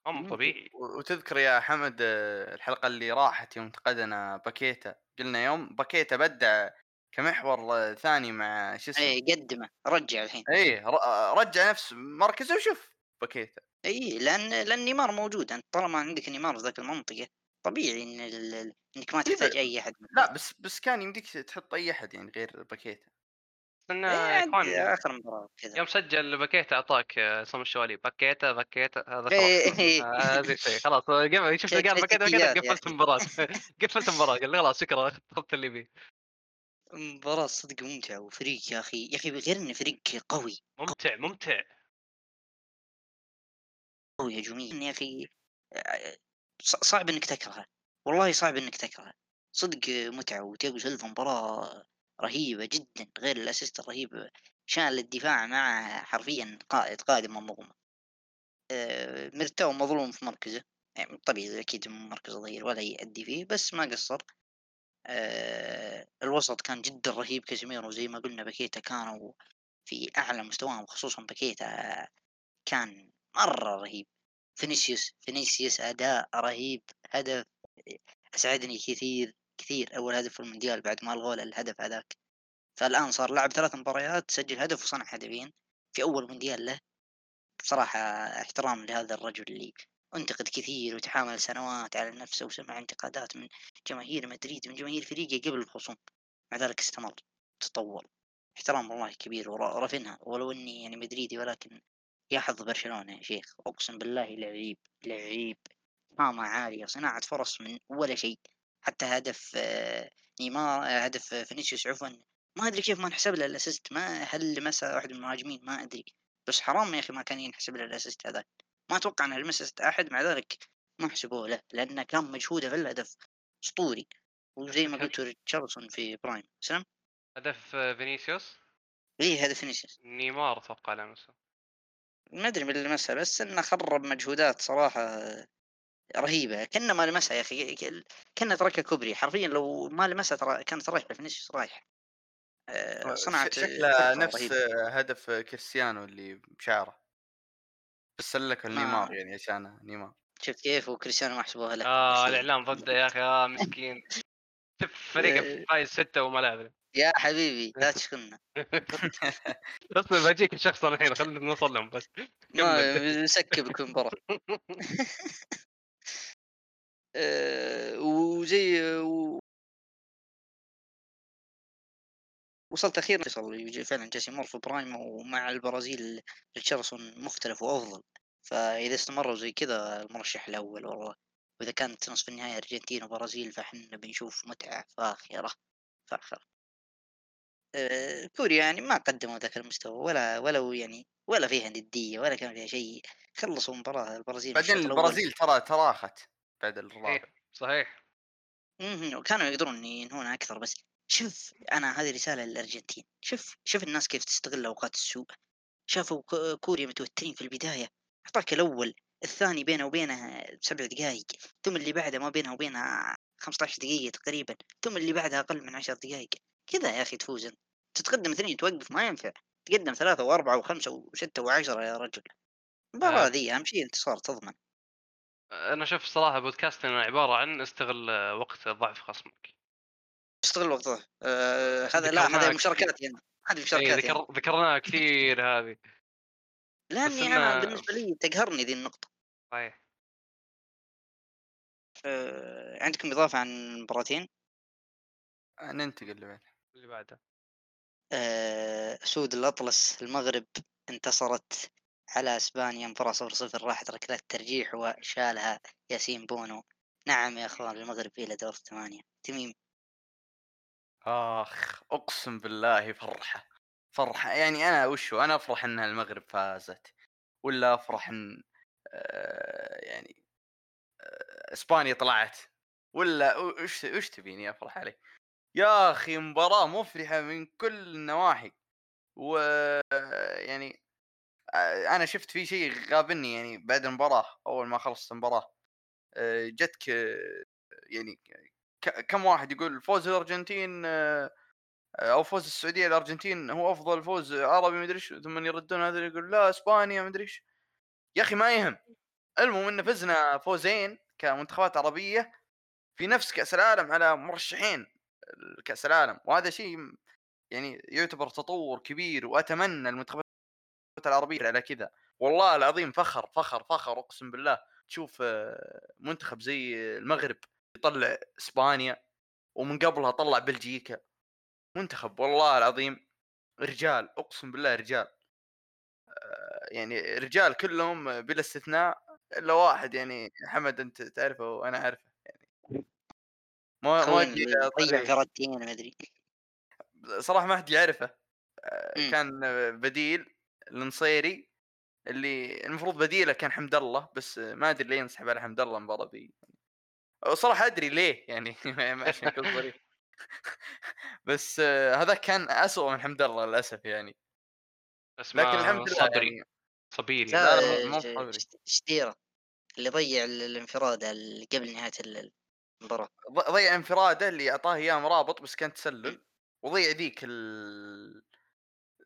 هم. طبيعي. وتذكر يا حمد آه، الحلقة اللي راحت يوم انتقدنا باكيتا. قلنا يوم باكيتا بدع كمحور آه، ثاني مع شو اسمه؟ اي قدمه رجع الحين. ر- آه، رجع نفس مركزه وشوف باكيتا. اي لأن لأن نيمار موجود. أنت طالما عندك نيمار في ذاك المنطقة طبيعي إن ال... إنك ما تحتاج أي أحد لا بس بس كان يمديك تحط أي أحد يعني غير باكيتا. لأن إيه، عاد اخوان آخر مباراة كذا يوم سجل باكيتا أعطاك آه، اسم الشوالي باكيتا باكيتا هذا إيه، خلاص. إيه. آه، هذا الشيء خلاص. شفت شيء- قال شيء باكيتا؟ باكيتا يا قفلت أخي. المباراة. قفلت المباراة قال خلاص شكرا أخذت اللي بيه مباراة صدق ممتعة وفريق يا أخي يا أخي غير إنه فريق قوي ممتع ممتع. قوي هجوميا يا أخي آه، ص- صعب إنك تكرهه. والله صعب إنك تكرهه. صدق متعة وتياجو سيلفا رهيب جدا غير ال assist الرهيب شان الدفاع مع حرفيا قائد قائد منظومة. آه، ميليتاو مظلوم في مركزه يعني طبيعي أكيد مركز ظهير ولا يأدي فيه بس ما قصر. آه، الوسط كان جدا رهيب كازيميرو زي ما قلنا باكيتا كانوا في أعلى مستواهم خصوصا باكيتا كان مرة رهيب. فينيسيوس فينيسيوس أداء رهيب هدف أسعدني كثير. كثير أول هدف في المونديال بعد ما الغوا له الهدف هذاك. فالآن صار لعب ثلاث مباريات سجل هدف وصنع هدفين في أول مونديال له. بصراحة احترام لهذا الرجل اللي أنتقد كثير وتحامل سنوات على نفسه وسمع انتقادات من جماهير مدريد من جماهير فريقه قبل الخصوم. مع ذلك استمر تطور. احترام والله كبير ورافنها ولو إني يعني مدريدي ولكن يا حظ برشلونة يا شيخ. أقسم بالله لعيب لعيب. قامة عالية صناعة فرص من ولا شيء. حتى هدف آه، نيمار آه، هدف آه، فينيسيوس عفوا ما أدري كيف ما انحسب له الأسيست ما هل لمسها واحد من المهاجمين ما أدري بس حرام يا أخي ما كان ينحسب له ال assist هذا ما أتوقع انه لمست أحد مع ذلك ما حسبوه له لأنه كان مجهوده في الهدف أسطوري. وزي ما قلت ريتشاردسون في prime. سلام. هدف فينيسيوس؟ إيه هدف فينيسيوس. نيمار أتوقع لمسه ما أدري من اللي لمسها بس إنه خرب مجهودات صراحة رهيبة. كأنه ما لمسها يا أخي كأنه تركها كوبري. حرفيا لو ما لمسها ترى كانت رايحة فينيسيوس رايح آه، صنعت شكله نفس رهيبة. هدف كريستيانو اللي بشعره. بس سلك النيمار ما- يعني عشان نيمار. شفت كيف؟ وكريستيانو ما حسبوها له. آه. الإعلام ضده يا أخي. آه مسكين. شوف فريقه إيه. فايز ستة وما لعب يا حبيبي لا تشكلنا أصلا بجيك الشخص الحين خلينا نوصل لهم بس. ما كمل. آه، وزي و... وصلت أخيرا يجي فعلا جيسي مور في برايم ومع البرازيل ريتشاردسون مختلف وأفضل. فإذا استمروا زي كذا المرشح الأول والله وإذا كانت نصف النهائي أرجنتين وبرازيل فإحنا بنشوف متعة فاخرة فاخرة. آه، كوريا يعني ما قدموا ذاك المستوى ولا ولو يعني ولا فيها ندية ولا كان فيها شيء. خلصوا مباراة البرازيل بعدين. البرازيل ترى تراخت. بعد الرابع إيه، صحيح. اهم، وكانوا يقدرون ينهونها أكثر بس شوف أنا هذه رسالة للأرجنتين. شوف شوف الناس كيف تستغل أوقات السوء. شافوا ك- كوريا متوترين في البداية. أعطاك الأول الثاني بينه وبينه سبع دقائق ثم اللي بعده ما بينه وبينها 15 دقيقة تقريبا ثم اللي بعدها أقل من 10 دقائق كذا يا أخي تفوز انت تتقدم اثنين توقف ما ينفع. تقدم ثلاثة وأربعة وخمسة وستة وعشرة يا رجل. المباراة آه. ذي أهم شيء انتصار تضمن. أنا أشوف صراحة بودكاستنا عبارة عن استغل آه، وقت ضعف خصمك. استغل وقته آه هذا لا هذا مشاركات يعني. هذه إيه، مشاركات يعني. ذكر ذكرناها كثير هذه. لأني إن- أنا بالنسبة لي تقهرني ذي النقطة. صحيح. آه، عندكم إضافة عن مباراتين؟ ننتقل لبعد اللي بعده. آه، اسود الأطلس المغرب انتصرت على إسبانيا مباراة صفر صفر راحت ركلات ترجيح وشالها ياسين بونو. نعم يا أخوان المغرب إلى دور الثمانية تميم. آخ أقسم بالله فرحة فرحة. يعني أنا وشو أنا أفرح إن المغرب فازت ولا أفرح إن آه، يعني آه، إسبانيا طلعت؟ ولا وش وش تبيني أفرح عليه؟ يا أخي مباراة مفرحة من كل النواحي. و يعني أنا شفت في شيء غابني يعني بعد المباراة أول ما خلصت المباراة آه، جتك آه، يعني كم واحد يقول فوز الأرجنتين آه، أو فوز السعودية الأرجنتين هو أفضل فوز عربي مدري إيش ثم يردون هذا يقول لا إسبانيا مدري إيش. يا أخي ما يهم. المهم إن فزنا فوزين كمنتخبات عربية في نفس كأس العالم على مرشحين كاس العالم وهذا شيء يعني يعتبر تطور كبير وأتمنى المنتخبات العربية على كذا والله العظيم فخر فخر فخر أقسم بالله. تشوف آه، منتخب زي المغرب يطلع إسبانيا ومن قبلها طلع بلجيكا. منتخب والله العظيم رجال أقسم بالله رجال. آه، يعني رجال كلهم بلا استثناء إلا واحد يعني حمد أنت تعرفه وأنا أعرفه يعني. ما ما أدري. صراحة ما حد يعرفه. آه، مم. كان بديل النصيري اللي المفروض بديله كان حمد الله بس ما أدري ليه انسحب على حمد الله المباراة ذي صراحة أدري ليه يعني عشان أكون صريح. بس هذا كان اسوء من حمد الله للأسف يعني. اسمه لكن الحمد لله صبري يعني. صبيري. لا، لا مو- مو ش- بصبري. ش- شتيرة اللي ضيع ال- الانفراد اللي قبل نهاية ال- المباراة. ض- ضيع انفرادة اللي أعطاه إياه مرابط بس كان تسلل وضيع ذيك ال...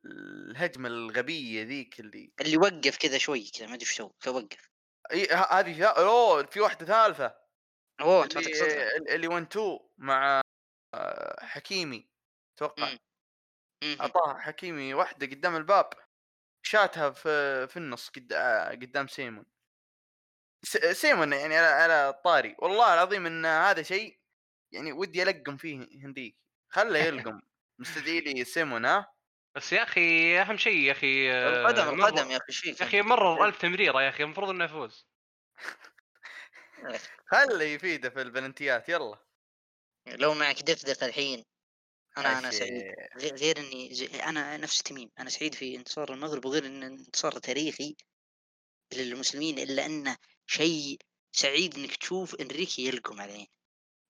الهجمة الغبية ذيك اللي اللي وقف كذا شوي كذا ما أدري إيش سوى وقف ه- هذه أوه في واحدة ثالثة. أوه اللي, اللي 1 2 مع آه، حكيمي أتوقع. أعطاها حكيمي واحدة قدام الباب شاتها في في النص قد... آه، قدام سيمون. سيمون يعني على على الطاري والله العظيم إن هذا شيء يعني ودي ألقم فيه هنديك. خله يلقم. مستدعي لي سيمون ها؟ بس يا أخي أهم شيء يا أخي آه، القدم مرة- القدم يا أخي فيك يا أخي؟ مرر ألف تمريرة يا أخي المفروض إنه يفوز. خله يفيده في البلنتيات يلا. لو معك دفدف الحين أنا أنا. سعيد. غير, غير إني أنا نفس تميم أنا سعيد في انتصار المغرب وغير إن انتصار تاريخي للمسلمين إلا انه شيء سعيد إنك تشوف إنريكي يلقم عليه.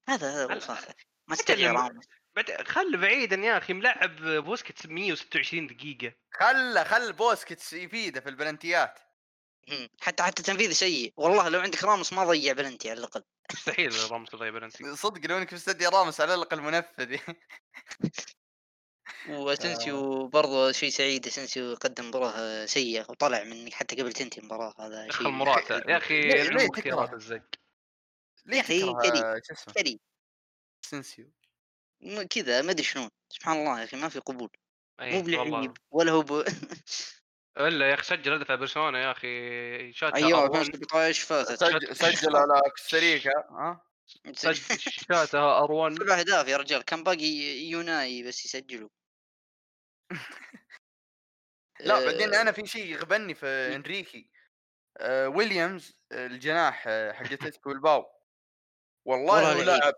هذا هذا فاخر ما راموس بعد خل بعيدا يا أخي ملعب بوسكيتس 126 دقيقة. خل خل بوسكيتس يفيده في البلنتيات. حتى حتى تنفيذ سيء والله لو عندك راموس ما ضيع بلنتي على الأقل. مستحيل راموس يضيع بلنتي. صدق لو إنك مستدعي راموس على الأقل منفذ. واسنسيو برضو شيء سعيد. اسنسيو قدم مباراة سيئة وطلع من حتى قبل تنتهي المباراة. هذا شيء مراته. يا أخي ليه- تكره؟ الزق. ليه تكره كريم. شو اسمه؟ كريم سنسيو م- كذا ما أدري شلون. سبحان الله يا أخي ما في قبول. مو أي بلعيب ولا هو ب... إلا يا أخي سجل هدف على برشلونه يا أخي شات أيوه أروان. 2017 فاتت سجل, على كوستاريكا ها؟ سجل شاتها أروان. سبع أهداف يا رجال. كان باقي يوناي بس يسجلوا. لا آه، بعدين أنا في شيء يغبني في إنريكي. آه ويليامز آه، الجناح حق اتلتيكو بالباو والله هو لعيب.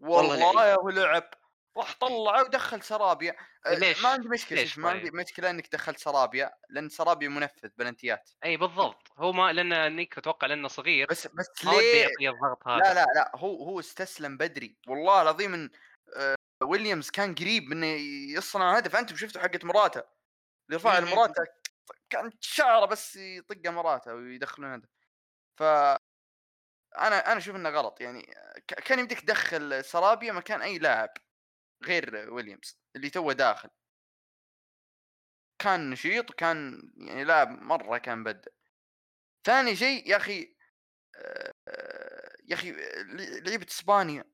والله هو لعب راح طلعه ودخل سرابيا. آه، ليش؟ ما عندي مشكلة ليش ما عندي طيب؟ مشكلة إنك دخلت سرابيا لأن سرابيا منفذ بلنتيات. أي بالضبط. هو ما لأن نيك أتوقع لأنه صغير بس بس ليه؟ الضغط هذا. لا لا لا هو هو استسلم بدري. والله العظيم إن آه، ويليامز كان قريب انه يصنع هدف. أنتم شفتوا حقه مراته. اللي رفعها مم. لمراته كانت شعره بس يطقها مراته ويدخلون هدف. ف أنا أنا أشوف إنه غلط يعني كان يمديك تدخل سرابيا مكان أي لاعب غير ويليامز اللي توه داخل. كان نشيط وكان يعني لاعب مرة كان بدع ثاني شيء يا أخي آه، يا أخي لعيبة إسبانيا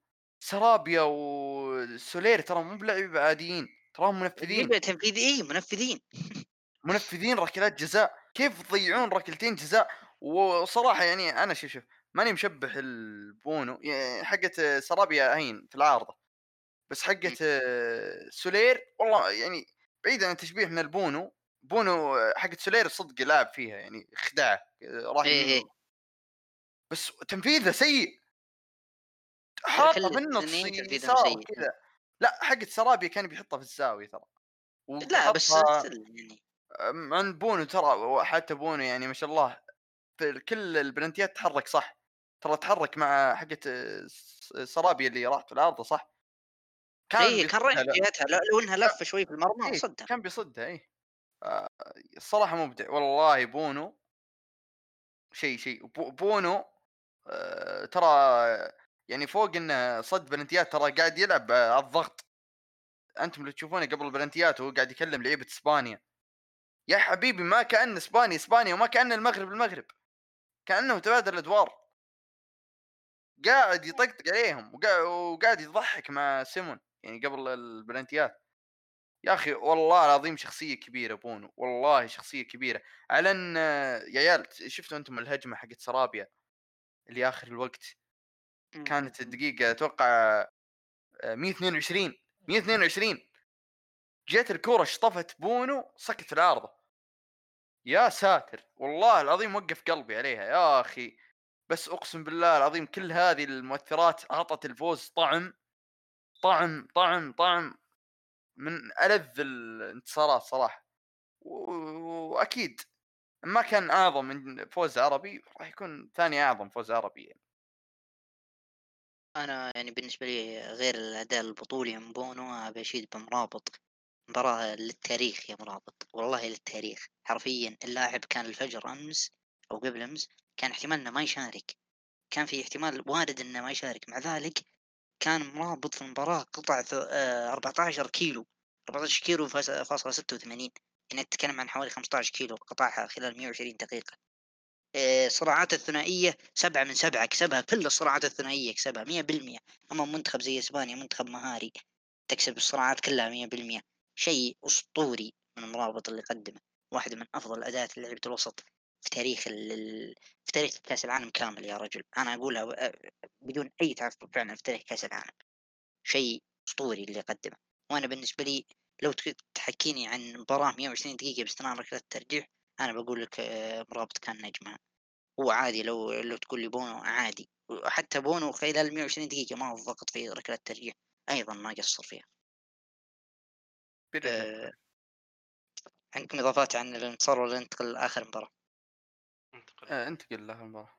سرابيا وسولير ترى مو بلعيبه عاديين تراهم منفذين. لعبة تنفيذيين منفذين. منفذين ركلات جزاء كيف تضيعون ركلتين جزاء؟ وصراحة يعني أنا شوف شوف ماني مشبح البونو يعني حقت سرابيا هين في العارضة بس حقت آه، سولير والله يعني بعيد عن التشبيه من البونو بونو حقت سولير صدق لاعب فيها يعني آه، راح إيه. إيه. بس تنفيذه سيء حاطه كل في النص الاثنين تنفيذهم يسار سيء. كذا لا حقت سرابيا كان بيحطها في الزاوية ترى لا بس يعني عند بونو ترى حتى بونو يعني ما شاء الله في كل البلنتيات تحرك صح ترى تحرك مع حقة س- سرابيا اللي راحت في العارضة صح؟ اي إيه، كان رايح. جهتها لو إنها لفة شوي في المرمى إيه، صدها كان بيصدها اي آه، الصراحة مبدع والله بونو شيء شيء. بو- بونو آه، ترى يعني فوق إنه صد بلنتيات ترى قاعد يلعب آه، على الضغط. أنتم اللي تشوفونه قبل البلنتيات وهو قاعد يكلم لعيبة إسبانيا. يا حبيبي ما كأن اسبانيا إسبانيا وما كأن المغرب المغرب. كأنه تبادل الادوار قاعد يطقطق عليهم وقا- وقاعد يضحك مع سيمون يعني قبل البلنتيات. يا أخي والله العظيم شخصية كبيرة بونو والله شخصية كبيرة. على إن يا عيال شفتوا أنتم الهجمة حقت سرابيا اللي آخر الوقت؟ كانت الدقيقه أتوقع آه، 122 122 جت الكرة شطفت بونو سكت في العارضة يا ساتر والله العظيم وقف قلبي عليها. يا أخي بس أقسم بالله العظيم كل هذه المؤثرات أعطت الفوز طعم طعم طعم طعم من ألذ الانتصارات صراحة و- وأكيد ما كان أعظم من فوز عربي راح يكون ثاني أعظم فوز عربي يعني. أنا يعني بالنسبة لي غير الأداء البطولي من بونو ابي اشيد بمرابط مباراة للتاريخ يا مرابط والله للتاريخ حرفيا اللاعب كان الفجر أمس أو قبل أمس كان احتمال إنه ما يشارك. كان في احتمال وارد إنه ما يشارك. مع ذلك كان مرابط في المباراة قطع ث- آه، 14 كيلو. 14 كيلو فاصلة 86 يعني تتكلم عن حوالي 15 كيلو قطعها خلال 120 دقيقة. آه، صراعات الثنائية سبعة من سبعة كسبها كل الصراعات الثنائية كسبها مية بالمية. أما منتخب زي إسبانيا منتخب مهاري تكسب الصراعات كلها مية بالمية. شيء أسطوري من المرابط اللي قدمه. واحدة من أفضل اللي لعبة الوسط. في تاريخ ال... في تاريخ كأس العالم كامل يا رجل. أنا أقولها و- آه، بدون أي تعفف فعلا في تاريخ كأس العالم. شيء أسطوري اللي قدمه. وأنا بالنسبة لي لو تحكيني عن مباراة 120 دقيقة باستثناء ركلات الترجيح أنا بقول لك آه، مرابط كان نجمها. هو عادي لو لو تقول لي بونو عادي. وحتى بونو خلال 120 دقيقة ما هو ضغط في ركلات الترجيح. أيضا ما قصر فيها. أه عندكم إضافات عن الانتصار ولا ننتقل لآخر مباراة؟ انتقل. آه، انتقل له المباراة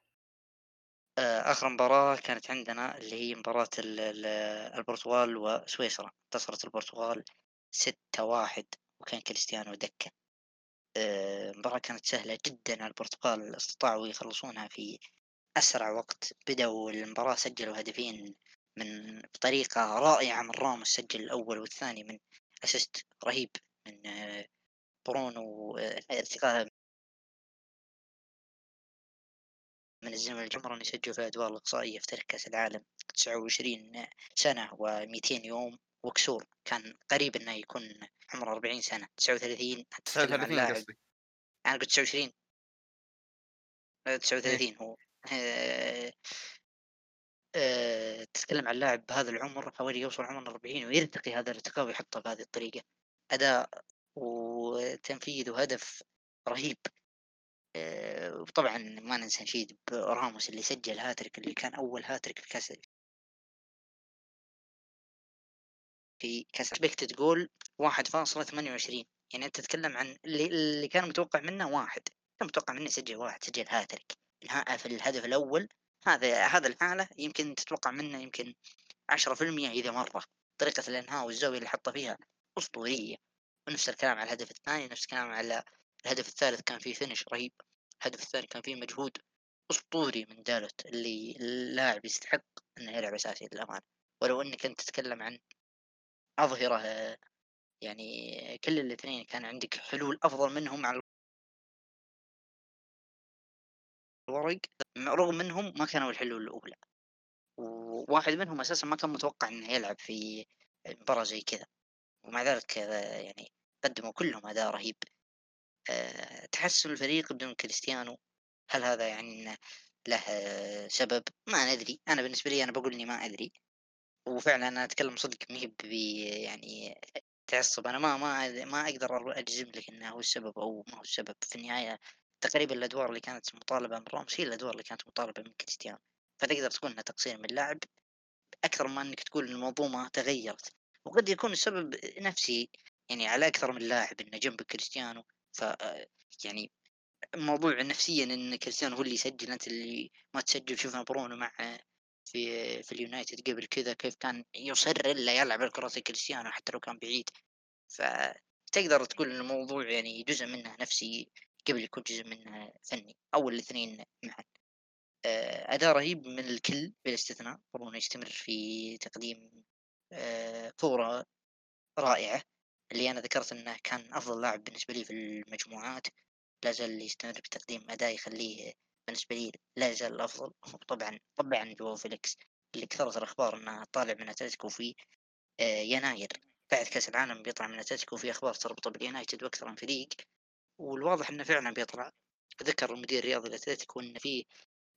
آآ آخر مباراة كانت عندنا اللي هي مباراة ال ال البرتغال وسويسرا، انتصرت البرتغال 6-1 وكان كريستيانو دكة. آآ المباراة كانت سهلة جدًا على البرتغال، استطاعوا يخلصونها في أسرع وقت، بدأوا المباراة سجلوا هدفين من بطريقة رائعة من راموس سجل الأول والثاني من assist رهيب من آه، برونو آآ من الزمن عمرًا يسجل في الأدوار الإقصائية في تاريخ كأس العالم 29 سنة و200 يوم وكسور، كان قريب إنه يكون عمره 40 سنة. 39 تتكلم عن 39 لاعب. أنا قلت 29 آآ إيه. 39 هو. آآ آآ تتكلم عن لاعب بهذا العمر حوالي يوصل عمر ال40 ويرتقي هذا الارتقاء ويحطه بهذه الطريقة، أداء وتنفيذ وهدف رهيب. آآ وطبعًا ما ننسى نشيد براموس اللي سجل هاتريك اللي كان أول هاتريك في كأس في كأس expected goal 1.28 يعني أنت تتكلم عن اللي اللي كان متوقع منه 1 كان متوقع منه يسجل 1 سجل هاتريك. في الهدف الأول هذا هذا الحالة يمكن تتوقع منه يمكن 10% إذا مرة، طريقة الإنهاء والزاوية اللي حطها فيها أسطورية، ونفس الكلام على الهدف الثاني، نفس الكلام على الهدف الثالث كان فيه finish رهيب. الهدف الثاني كان فيه مجهود أسطوري من دالوت اللي اللاعب يستحق إنه يلعب أساسي للأمانة، ولو إنك أنت تتكلم عن أظهرة يعني كل الاثنين كان عندك حلول أفضل منهم على الورق رغم منهم ما كانوا الحلول الأولى، وواحد منهم أساسًا ما كان متوقع إنه يلعب في مباراة زي كذا، ومع ذلك يعني قدموا كلهم أداء رهيب. آآ تحسن الفريق بدون كريستيانو، هل هذا يعني إنه له آه، سبب؟ ما ندري، أنا بالنسبة لي أنا باقول إني ما أدري، وفعلًا أنا أتكلم صدق ما هي ب يعني تعصب، أنا ما ما ما أقدر أجزم لك إنه هو السبب أو ما هو السبب، في النهاية تقريبًا الأدوار اللي كانت مطالبة من راموس هي الأدوار اللي كانت مطالبة من كريستيانو، فتقدر تقول إنه تقصير من اللاعب أكثر ما إنك تقول إن المنظومة تغيرت، وقد يكون السبب نفسي، يعني على أكثر من لاعب إنه جنب كريستيانو. ف يعني موضوع نفسيًا إن كريستيانو هو اللي يسجل أنت اللي ما تسجل، شفنا برونو مع في في اليونايتد قبل كذا كيف كان يصر إلا يلعب الكرة كريستيانو حتى لو كان بعيد، فتقدر تقول إن الموضوع يعني جزء منه نفسي قبل يكون جزء منه فني. أو الاثنين معًا. آآ أداء رهيب من الكل بلا استثناء، برونو يستمر في تقديم آآ كورة رائعة، اللي أنا ذكرت إنه كان أفضل لاعب بالنسبة لي في المجموعات. لا زال يستمر بتقديم أداء يخليه بالنسبة لي لا يزال الأفضل وطبعا طبعا جواو فيليكس اللي كثرت الأخبار أنه طالع من أتلتيكو في آه، يناير. بعد كأس العالم بيطلع من أتلتيكو في أخبار تربطه باليونايتد وأكثر من فريق والواضح أنه فعلا بيطلع. ذكر المدير الرياضي لأتلتيكو أن في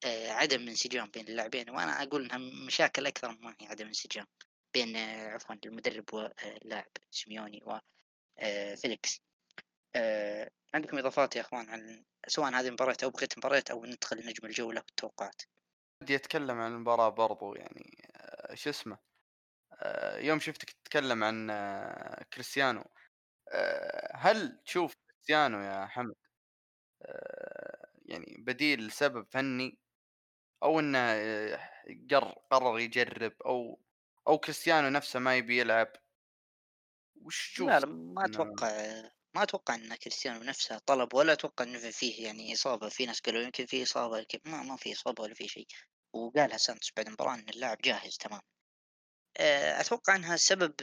آه، عدم انسجام بين اللاعبين وأنا أقول أنها مشاكل أكثر ما هي عدم انسجام. بين آه، عفوا المدرب واللاعب سيميوني وفيليكس آه، عندكم إضافات يا أخوان عن سواء هذه المباراة أو بقية المباريات أو ندخل نجم الجولة والتوقعات. بدي أتكلم عن المباراة برضو يعني آه، شو اسمه آه، يوم شفتك تتكلم عن كريستيانو هل تشوف كريستيانو يا حمد يعني بديل سبب فني أو إنه قرر يجرب أو أو كريستيانو نفسه ما يبي يلعب. وش تشوف لا لا ما أتوقع ما أتوقع إن كريستيانو نفسه طلب ولا أتوقع إنه فيه يعني إصابة. في ناس قالوا يمكن في إصابة يمكن ما ما في إصابة ولا في شيء. وقالها سانتوس بعد المباراة إن اللاعب جاهز تمام. آه، أتوقع إنها السبب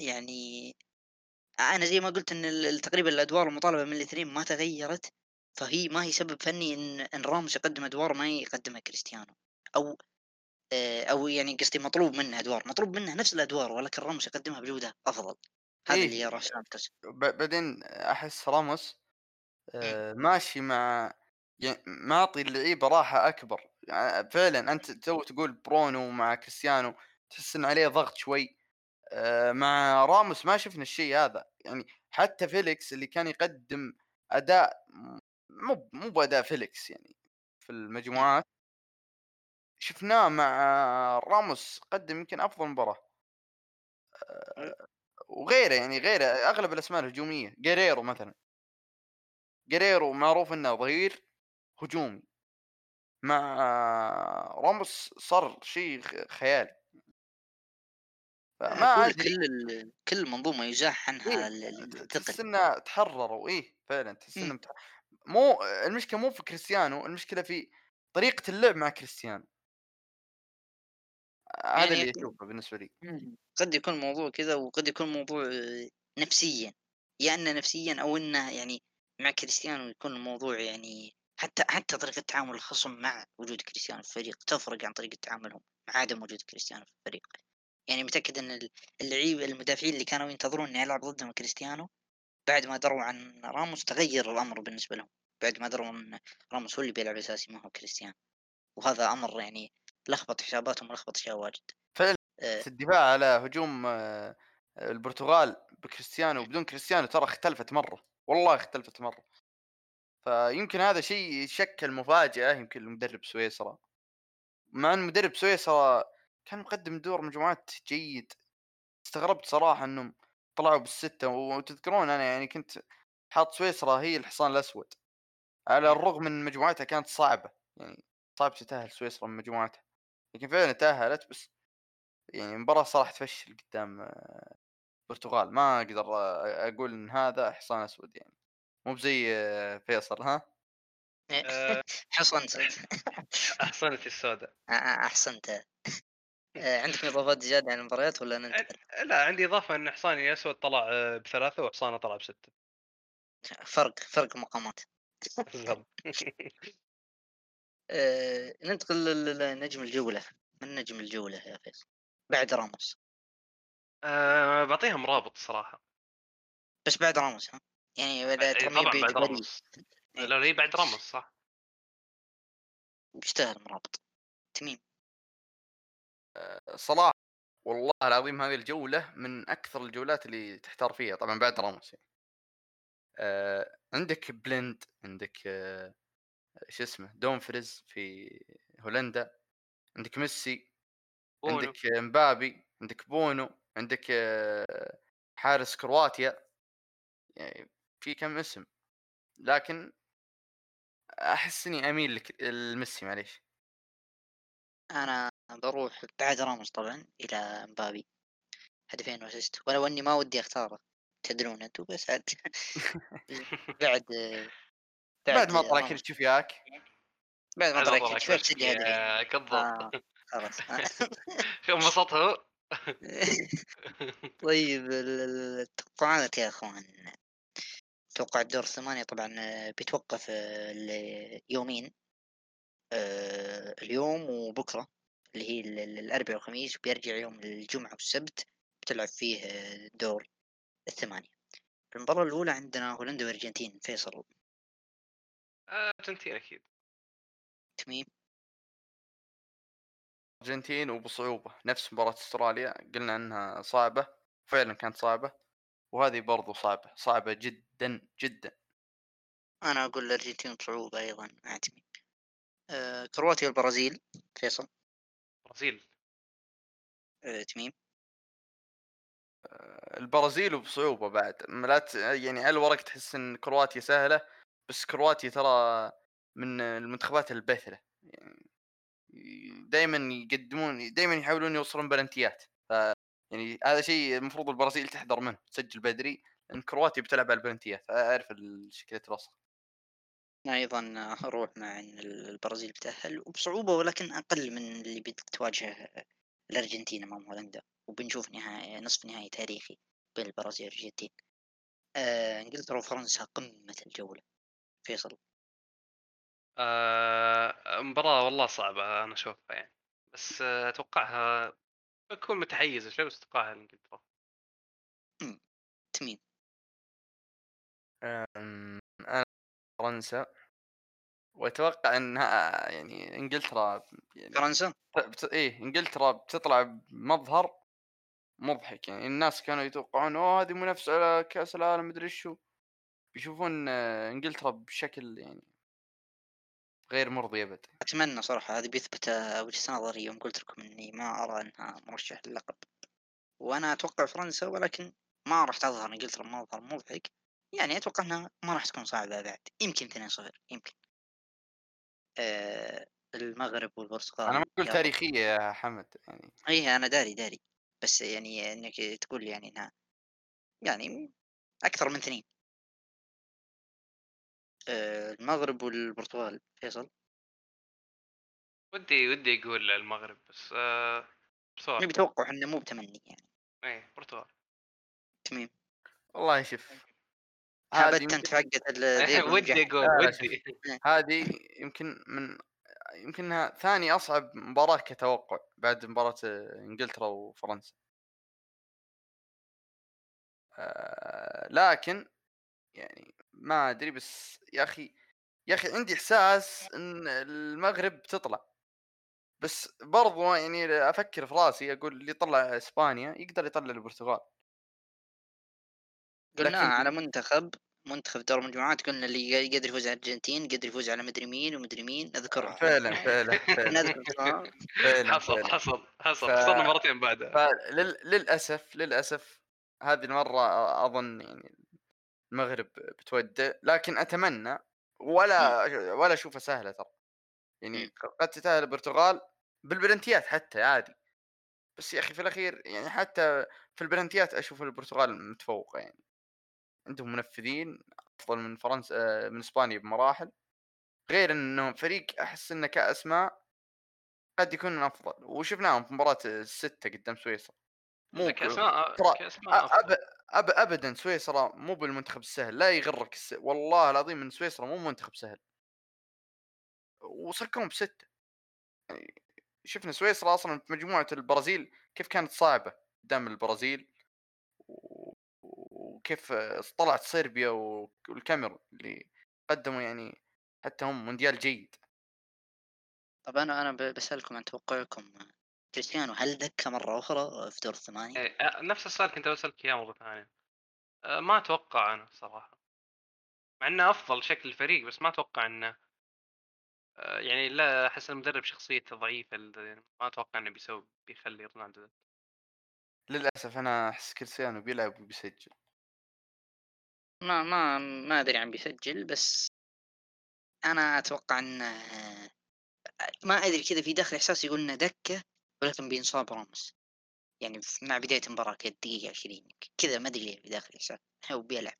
يعني أنا زي ما قلت إن تقريبا الأدوار المطالبة من الاثنين ما تغيرت. فهي ما هي سبب فني إن إن راموس يقدم أدوار ما يقدمها كريستيانو. أو آه، أو يعني قصدي مطلوب منه أدوار مطلوب منه نفس الأدوار ولكن راموس يقدمها بجودة أفضل. هذا إيه. اللي يراه سانتوس بعدين أحس راموس آه ماشي مع يعني معطي اللعيبة راحة أكبر. يعني فعلا أنت تو تقول برونو مع كريستيانو تحس إن عليه ضغط شوي. آه مع راموس ما شفنا الشيء هذا. يعني حتى فيليكس اللي كان يقدم أداء مو مو بأداء فيليكس يعني في المجموعات. شفناه مع راموس قدم يمكن أفضل مباراة آه وغيره يعني غيره أغلب الأسماء الهجومية جيريرو مثلا جيريرو معروف إنه ظهير هجومي مع راموس صار شيء خيالي. فما أقول أدري. كل كل المنظومة يزاح عنها إيه تحس. إنه تحرّروا إيه فعلًا تحس. إنهم ت مو المشكلة مو في كريستيانو، المشكلة في طريقة اللعب مع كريستيانو. هذا يعني اللي أشوفه بالنسبة لي. إمم، قد يكون الموضوع كذا وقد يكون الموضوع نفسيًا، يا إنه نفسيًا أو إنه يعني مع كريستيانو يكون الموضوع يعني حتى حتى طريقة تعامل الخصم مع وجود كريستيانو في الفريق تفرق عن طريقة تعاملهم مع عدم وجود كريستيانو في الفريق. يعني متأكد إن ال اللعيبة المدافعين اللي كانوا ينتظرون إنه يلعب ضدهم كريستيانو، بعد ما دروا عن راموس تغير الأمر بالنسبة لهم، بعد ما دروا إن راموس هو اللي بيلعب أساسي ما هو كريستيانو، وهذا أمر يعني لخبط حساباتهم ولخبط أشياء واجد. فعلًا آآ الدفاع على هجوم البرتغال بكريستيانو وبدون كريستيانو ترى اختلفت مرة، والله اختلفت مرة. فيمكن هذا شيء شكّل مفاجأة يمكن لمدرب سويسرا. مع إن مدرب سويسرا كان مقدم دور مجموعات جيد. استغربت صراحة إنهم طلعوا بالستة وتذكرون أنا يعني كنت حاط سويسرا هي الحصان الأسود. على إمم. الرغم من مجموعتها كانت صعبة، يعني صعب تتأهل سويسرا من مجموعتها. لكن فعلًا تأهلت بس يعني المباراة صراحة تفشل قدام البرتغال، ما أقدر أقول إن هذا حصان أسود يعني. مو بزي فيصل ها؟ حصنت. أحصنت السودا. أ أ أحسنت. آآ عندكم إضافات زيادة عن المباريات والّا ننتقل؟ لا عندي إضافة إن حصاني الأسود طلع ب3 وحصانه طلع ب6. فرق فرق مقامات. ننتقل ل لنجم الجولة، من نجم الجولة يا فيصل؟ بعد راموس. آآ باعطيها مرابط الصراحة. بس بعد راموس ها؟ يعني ترميه طبعًا بعد راموس. لا هي بعد راموس صح. يستاهل مرابط. تميم. آآ صراحة والله العظيم هذه الجولة من أكثر الجولات اللي تحتار فيها طبعًا بعد راموس يعني. آآ عندك بليند، عندك شو اسمه دومفريز في هولندا، عندك ميسي، بونو. عندك مبابي، عندك بونو، عندك حارس كرواتيا. يعني في كم اسم، لكن أحس إني أميل لك لميسي معليش. أنا باروح بعد راموس طبعًا إلى مبابي. هدفين وأسيست ولو إني ما ودي أختاره، تدرون أنتم بس عاد بعد بعد ما طلع راموس. كرتشوفياك. بعد ما بعد طلع ما طلع كرتشوفياك سجل هدفين. كرتشوفياك بالضبط. آه خلاص. شوف انبسط هو. طيب ال ال التوقعات يا أخوان. توقع الدور الثمانية طبعًا بيتوقف ليومين. آآ اليوم وبكرة اللي هي ال ال الأربعا والخميس وبيرجع يوم الجمعة والسبت بتلعب فيه دور الثمانية. المباراة الأولى عندنا هولندا والأرجنتين فيصل. أرجنتين أكيد. تميم. أرجنتين وبصعوبة نفس مباراة أستراليا قلنا إنها صعبة، وفعلًا كانت صعبة، وهذه برضو صعبة، صعبة جدًا، جدًا. أنا أقول الأرجنتين بصعوبة أيضًا مع تميم. آآ كرواتيا والبرازيل فيصل. برازيل. آآ تميم. البرازيل وبصعوبة بعد، لا يعني على الورق تحس إن كرواتيا سهلة، بس كرواتيا ترى من المنتخبات البثلة، يعني دايمًا يقدمون دايمًا يحاولون يوصلون بلنتيات، ف يعني هذا شيء المفروض البرازيل تحذر منه، تسجل بدري، لأن كرواتيا بتلعب على البلنتيات، أعرف ال شكلية الوسط. أيضًا أروح مع ال البرازيل بتأهل وبصعوبة ولكن أقل من اللي بتواجهه الأرجنتين أمام هولندا، وبنشوف نهائي نصف نهائي تاريخي بين البرازيل والأرجنتين. آآ إنجلترا وفرنسا قمة الجولة. فيصل. آآ مباراة والله صعبة أنا أشوفها يعني، بس أتوقعها بتكون متحيزة شوي بس أتوقعها لإنجلترا. آمم أنا فرنسا. وأتوقع إنها يعني إنجلترا يعني فرنسا؟ بت إيه إنجلترا بتطلع بمظهر مضحك، يعني الناس كانوا يتوقعون أوه هذه منافسة على كأس العالم إيش هو، بيشوفون إنجلترا بشكل يعني غير مرضي أبد. أتمنى صراحة هذا بيثبت وجهة نظري يوم قلت لكم إني ما أرى إنها مرشح للقب. وأنا أتوقع فرنسا ولكن ما راح تظهر إنجلترا بمظهر مضحك، يعني أتوقع إنها ما راح تكون صعبة بعد، يمكن 2-0 يمكن. آآ المغرب والبرتغال أنا ما أقول. تاريخية يا حمد يعني اي أنا داري داري بس يعني إنك تقول يعني إنها يعني أكثر من اثنين آه، المغرب والبرتغال فيصل؟ ودي ودي أقول المغرب بس آه برتغال نبي توقع إنه مو بتمني يعني. إيه برتغال. تمام. والله شوف هذه هابت يمكن انت ذي ودي. أقول ودي. هذه يمكن من يمكنها ثاني أصعب مباراة كتوقع بعد مباراة إنجلترا وفرنسا. آه لكن يعني ما أدري بس يا أخي يا أخي عندي إحساس إن المغرب بتطلع بس برضو يعني أفكر في رأسي أقول اللي طلع إسبانيا يقدر يطلع البرتغال. قلناها لكن- على منتخب منتخب دور المجموعات قلنا اللي يقدر يفوز على الأرجنتين يقدر يفوز على مدري مين ومدري مين نذكرهم فعلا فعلا فعلا. حصل حصل حصل. ف- خسرنا مرتين بعدها. فللاسف للأسف هذه المرة أظن يعني المغرب بتودع لكن أتمنى ولا ولا أشوفها سهلة ترى. يعني مم. قد تتاهل البرتغال بالبلنتيات حتى عادي. بس يا أخي في الأخير يعني حتى في البلنتيات أشوف البرتغال متفوقة يعني. عندهم منفذين أفضل من فرنسا آه، من إسبانيا بمراحل. غير انهم فريق أحس إنه كأسماء قد يكون أفضل. وشفناهم في مباراة الستة قدام سويسرا. مو كأسماء ترى كأسماء أب... ابدا سويسرا مو بالمنتخب السهل لا يغرك الس... والله العظيم من سويسرا مو منتخب سهل. وصكهم بستة. يعني شفنا سويسرا أصلا في مجموعة البرازيل كيف كانت صعبة قدام البرازيل. وكيف طلعت صربيا والكاميرون اللي قدموا يعني حتى هم مونديال جيد. طب أنا أنا بسألكم عن توقعكم. كريستيانو هل دكة مرة أخرى في دور الثمانية؟ إيه، نفس السؤال كنت بسألك إياه مرة ثانية. آه، ما أتوقع أنا صراحة. مع إنه أفضل شكل الفريق بس ما أتوقع إنه. يعني لا أحس المدرب شخصيته ضعيفة ال- ما أتوقع إنه بيسوي بيخلي رونالدو للأسف أنا أحس كريستيانو بيلعب وبيسجل. ما ما ما أدري عن بيسجل بس أنا أتوقع إنه ما أدري كذا في داخل إحساس يقول إنه دكة. ولكن بينصاب راموس يعني مع بداية المباراة كذا الدقيقه 20 كذا ما أدري ليه في داخل الاحساس هو بيلعب.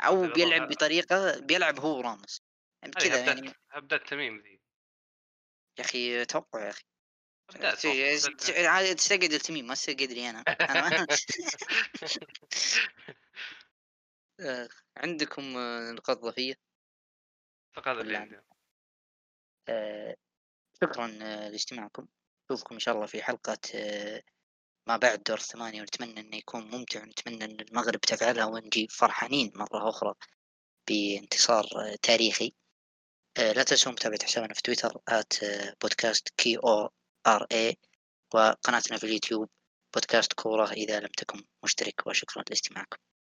أو بالضبط. بيلعب بطريقة بيلعب هو راموس يعني هذه كذا يعني. هبدأت تميم ذي. يا أخي توقع يا تميم. عاد تستقعد التميم ما تستقعد لي أنا. أنا ما آه، عندكم نقاط إضافية؟ فقد ولا عندي آه، شكرا لاستماعكم. نشوفكم إن شاء الله في حلقة آه، ما بعد دور الثمانية ونتمنى إنه يكون ممتع ونتمنى إن المغرب تفعلها ونجي فرحانين مرة أخرى بانتصار آه، تاريخي. آه، لا تنسوا متابعة حسابنا في تويتر at بودكاست K O R A وقناتنا في اليوتيوب بودكاست كورة إذا لم تكن مشترك وشكرا لاستماعكم.